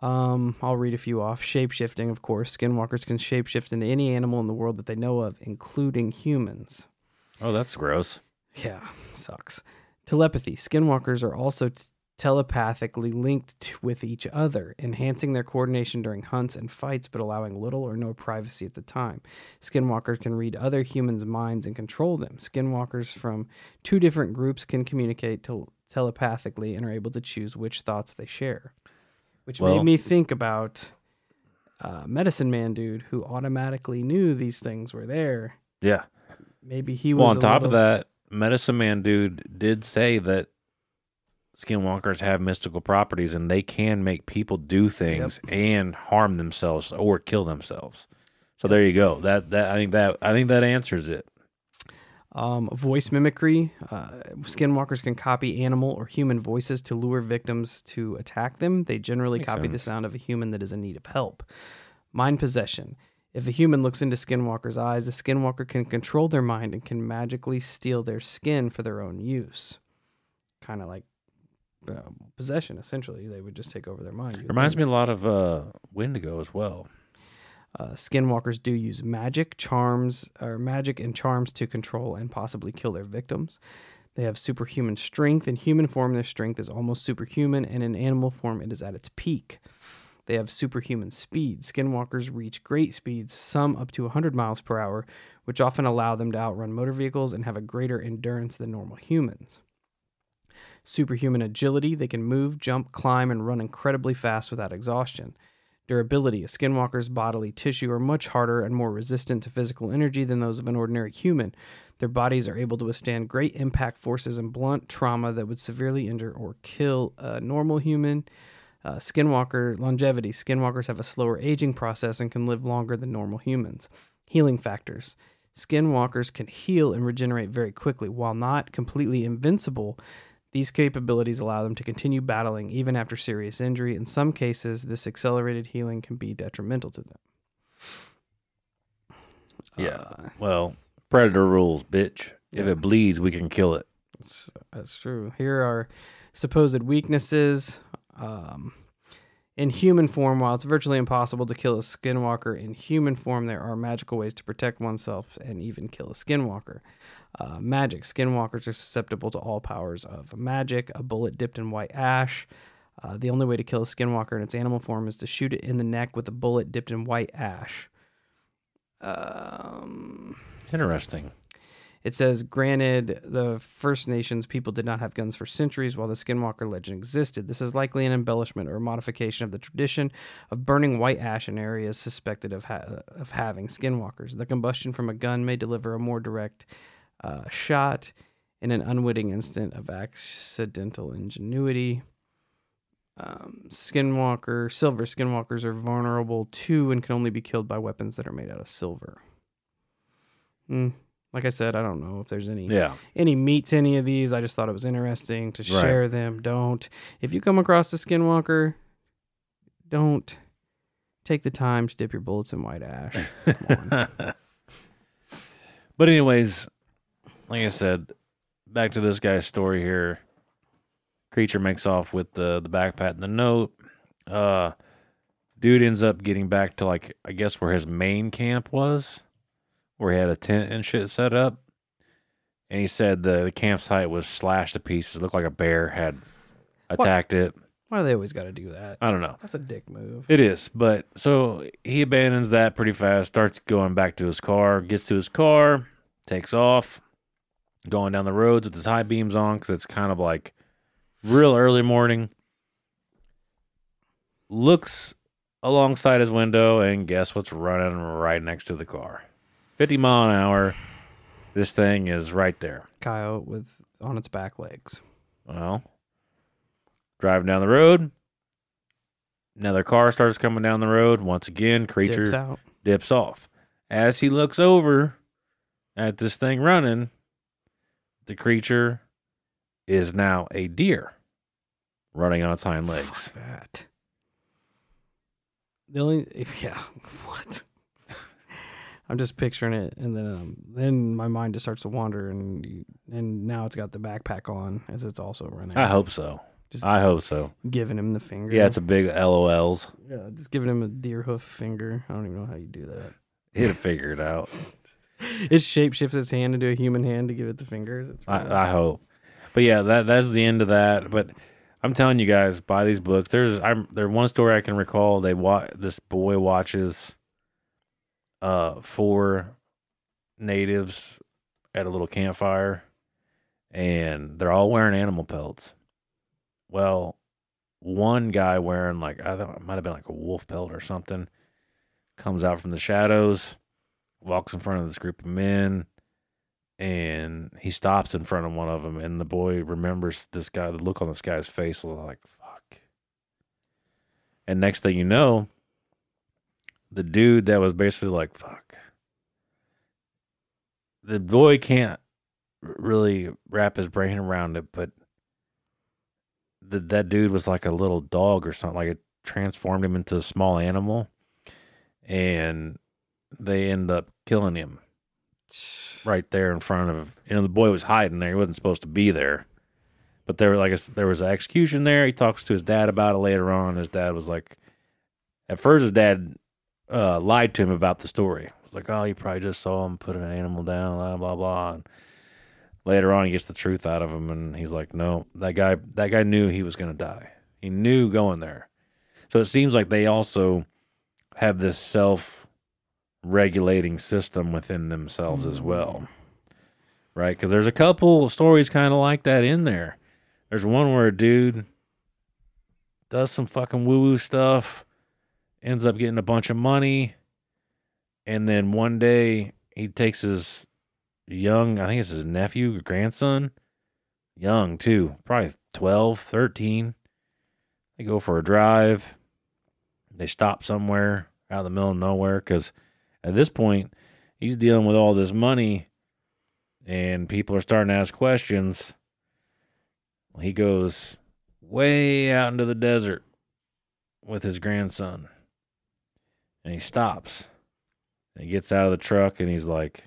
Speaker 1: Um, I'll read a few off. Shapeshifting, of course. Skinwalkers can shapeshift into any animal in the world that they know of, including humans.
Speaker 2: Oh, that's gross.
Speaker 1: Yeah, sucks. Telepathy. Skinwalkers are also t- telepathically linked to, with each other, enhancing their coordination during hunts and fights, but allowing little or no privacy at the time. Skinwalkers can read other humans' minds and control them. Skinwalkers from two different groups can communicate tel- telepathically and are able to choose which thoughts they share. Which
Speaker 2: Well-
Speaker 1: made me think about uh, Medicine Man dude who automatically knew these things were there.
Speaker 2: Yeah.
Speaker 1: Maybe he was
Speaker 2: Well, on top of that, Medicine Man dude did say that skinwalkers have mystical properties and they can make people do things and harm themselves or kill themselves. So there you go. That that I think that I think that answers it.
Speaker 1: Um, voice mimicry. Uh, skinwalkers can copy animal or human voices to lure victims to attack them. They generally
Speaker 2: Makes
Speaker 1: copy the sound of a human that is in need of help. Mind possession. If a human looks into skinwalker's eyes, the skinwalker can control their mind and can magically steal their skin for their own use. Kind of like uh, possession, essentially. They would just take over their mind.
Speaker 2: Reminds
Speaker 1: think.
Speaker 2: me a lot of uh Wendigo as well.
Speaker 1: Uh, skinwalkers do use magic, charms, or magic and charms to control and possibly kill their victims. They have superhuman strength. In human form, their strength is almost superhuman, and in animal form, it is at its peak. They have superhuman speed. Skinwalkers reach great speeds, some up to 100 miles per hour, which often allow them to outrun motor vehicles and have a greater endurance than normal humans. Superhuman agility. They can move, jump, climb, and run incredibly fast without exhaustion. Durability. A skinwalker's bodily tissue are much harder and more resistant to physical energy than those of an ordinary human. Their bodies are able to withstand great impact forces and blunt trauma that would severely injure or kill a normal human. Uh, skinwalker longevity. Skinwalkers have a slower aging process and can live longer than normal humans. Healing factors. Skinwalkers can heal and regenerate very quickly. While not completely invincible, these capabilities allow them to continue battling even after serious injury. In some cases, this accelerated healing can be detrimental to them.
Speaker 2: Yeah.
Speaker 1: Uh,
Speaker 2: Well, predator rules, bitch. If it bleeds, we can kill it.
Speaker 1: that's, that's true. Here are supposed weaknesses. Um, in human form, while it's virtually impossible to kill a skinwalker in human form, there are magical ways to protect oneself and even kill a skinwalker. Uh, magic. Skinwalkers are susceptible to all powers of magic. A bullet dipped in white ash. Uh, the only way to kill a skinwalker in its animal form is to shoot it in the neck with a bullet dipped in white ash. Um,
Speaker 2: Interesting.
Speaker 1: It says, granted, the First Nations people did not have guns for centuries while the Skinwalker legend existed. This is likely an embellishment or a modification of the tradition of burning white ash in areas suspected of, ha- of having skinwalkers. The combustion from a gun may deliver a more direct uh, shot in an unwitting instant of accidental ingenuity. Um, skinwalker, silver skinwalkers are vulnerable to and can only be killed by weapons that are made out of silver. Hmm. Like I said, I don't know if there's any
Speaker 2: Yeah.
Speaker 1: any meat to any of these. I just thought it was interesting to
Speaker 2: Right.
Speaker 1: share them. Don't if you come across a skinwalker, don't take the time to dip your bullets in white ash.
Speaker 2: But anyways, like I said, back to this guy's story here. Creature makes off with the the backpack and the note. Uh, dude ends up getting back to like I guess where his main camp was, where he had a tent and shit set up. And he said the, the campsite was slashed to pieces. It looked like a bear had attacked it.
Speaker 1: Why do they always got to do that?
Speaker 2: I don't know.
Speaker 1: That's a dick move.
Speaker 2: It is, but so he abandons that pretty fast, starts going back to his car, gets to his car, takes off, going down the roads with his high beams on because it's kind of like real early morning. Looks alongside his window, and guess what's running right next to the car? 50 mile an hour. This thing is right there.
Speaker 1: Coyote with on its back legs.
Speaker 2: Well, driving down the road. Another car starts coming down the road. Once again, creature
Speaker 1: Dips out.
Speaker 2: dips off. As he looks over at this thing running, the creature is now a deer running on its hind legs.
Speaker 1: Fuck that. The only yeah, what? I'm just picturing it, and then um, then my mind just starts to wander, and you, and now it's got the backpack on as it's also running.
Speaker 2: I hope so.
Speaker 1: Just-
Speaker 2: I hope so.
Speaker 1: giving him the finger.
Speaker 2: Yeah, it's a big LOLs.
Speaker 1: yeah, just giving him a deer hoof finger. I don't even know how you do that.
Speaker 2: He'd figure it out.
Speaker 1: It shapeshifts its hand into a human hand to give it the fingers. Really-
Speaker 2: I, I hope. But yeah, that that's the end of that. But I'm telling you guys, buy these books. There's I'm there one story I can recall. They wa- this boy watches uh four natives at a little campfire, and they're all wearing animal pelts. Well, one guy wearing like I thought it might have been like a wolf pelt or something comes out from the shadows, walks in front of this group of men and he stops in front of one of them and the boy remembers this guy the look on this guy's face like fuck and next thing you know the dude that was basically like fuck. The boy can't really wrap his brain around it but the, that dude was like a little dog or something like it transformed him into a small animal and they end up killing him right there in front of you know the boy was hiding there he wasn't supposed to be there but there were like s there was an execution there he talks to his dad about it later on his dad was like at first his dad uh, lied to him about the story was like oh you probably just saw him put an animal down blah blah blah and later on he gets the truth out of him and he's like no that guy that guy knew he was to die he knew going there so it seems like they also have this self regulating system within themselves as well. Right? Because there's a couple of stories kind of like that in there. There's one where a dude does some fucking woo woo stuff, ends up getting a bunch of money, and then one day he takes his young, I think it's his nephew grandson, young too, probably 12, 13. They go for a drive. They stop somewhere out in the middle of nowhere because at this point, he's dealing with all this money and people are starting to ask questions. He goes way out into the desert with his grandson and he stops. And he gets out of the truck and he's like,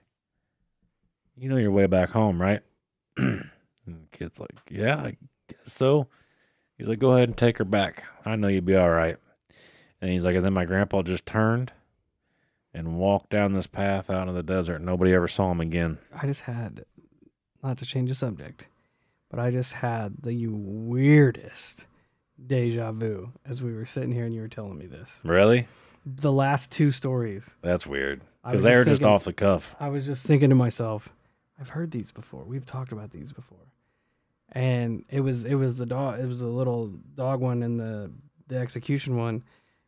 Speaker 2: You know your way back home, right? and the kid's like, Yeah, I guess so. He's like, Go ahead and take her back. I know you'll be all right. And he's like, And then my grandpa just turned and walked down this path out in the desert. Nobody ever saw him again.
Speaker 1: I just had, not to change the subject, but I just had the weirdest deja vu as we were sitting here and you were telling me this.
Speaker 2: Really?
Speaker 1: The last two stories,
Speaker 2: That's weird.
Speaker 1: I
Speaker 2: Because
Speaker 1: was
Speaker 2: they're
Speaker 1: just
Speaker 2: just
Speaker 1: thinking-
Speaker 2: off the cuff.
Speaker 1: I was just thinking to myself, I've heard these before. We've talked about these before. And it was it was the dog it was the little dog one and the the execution one.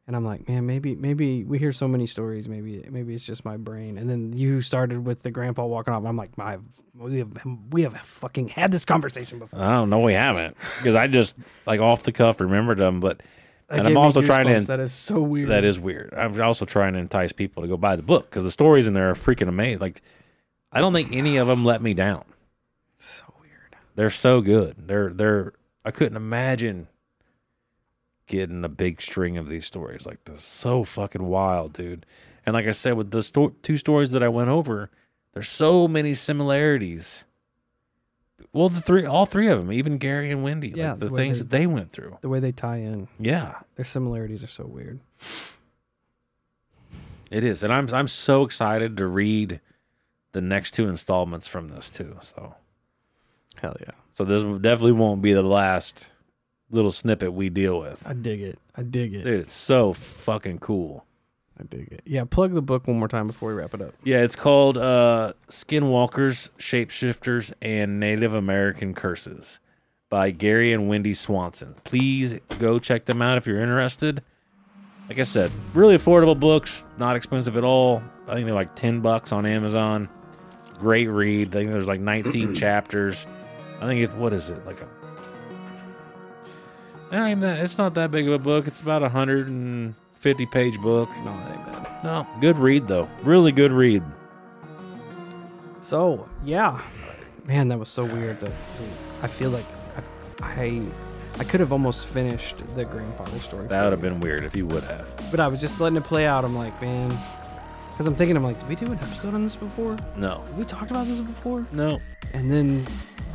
Speaker 1: And I'm like, man, maybe maybe we hear so many stories. Maybe maybe it's just my brain. And then you started with the grandpa walking off. I'm like, my we have we have fucking had this conversation before.
Speaker 2: I don't know. We haven't. Because I just, like, off the cuff remembered them. But
Speaker 1: That
Speaker 2: And I'm also trying to-
Speaker 1: That is so weird.
Speaker 2: that is weird. I'm also trying to entice people to go buy the book because the stories in there are freaking amazing. Like, I don't think any of them let me down.
Speaker 1: It's so weird.
Speaker 2: They're so good. They're, they're, I couldn't imagine getting a big string of these stories. Like, this so fucking wild, dude. And like I said, with the sto- two stories that I went over, there's so many similarities Well, the three, all three of them, even Gary and Wendy, like,
Speaker 1: Yeah,
Speaker 2: the
Speaker 1: the
Speaker 2: things
Speaker 1: they-
Speaker 2: that they went through.
Speaker 1: The way they tie in,
Speaker 2: Yeah,
Speaker 1: their similarities are so weird.
Speaker 2: it is, and I'm I'm so excited to read the next two installments from this too. So,
Speaker 1: Hell yeah.
Speaker 2: so this definitely won't be the last little snippet we deal with.
Speaker 1: I dig it. I dig it.
Speaker 2: Dude, it's so fucking cool.
Speaker 1: I dig it. Yeah, plug the book one more time before we wrap it up.
Speaker 2: Yeah, it's called uh, Skinwalkers, Shapeshifters, and Native American Curses by Gary and Wendy Swanson. Please go check them out if you're interested. Like I said, really affordable books, not expensive at all. I think they're like 10 bucks on Amazon. Great read. I think there's like 19 chapters. I think it, what is it? Like a. I mean, it's not that big of a book. It's about a 150 page book.
Speaker 1: No, that ain't bad.
Speaker 2: No, good read though. Really good read.
Speaker 1: So yeah, man, that was so weird. That I feel like I, I, I could have almost finished the grandfather story.
Speaker 2: That would have been weird if you would have.
Speaker 1: But I was just letting it play out. I'm like, man, because I'm thinking, I'm like, did we do an episode on this before?
Speaker 2: No.
Speaker 1: Did we talked about this before?
Speaker 2: No.
Speaker 1: And then,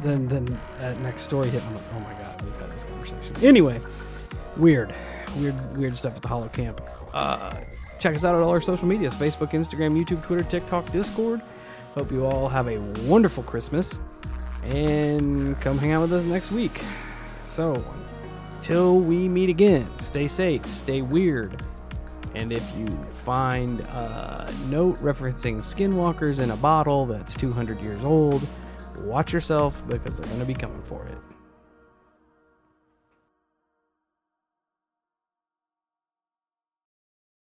Speaker 1: then, then that next story hit. I'm like, oh my god, we've had this conversation. Anyway, weird, weird, weird stuff at the Hollow Camp. Uh, check us out at all our social medias: Facebook, Instagram, YouTube, Twitter, TikTok, Discord. Hope you all have a wonderful Christmas, and come hang out with us next week. So, till we meet again, stay safe, stay weird. And if you find a note referencing skinwalkers in a bottle that's 200 years old, watch yourself because they're going to be coming for it.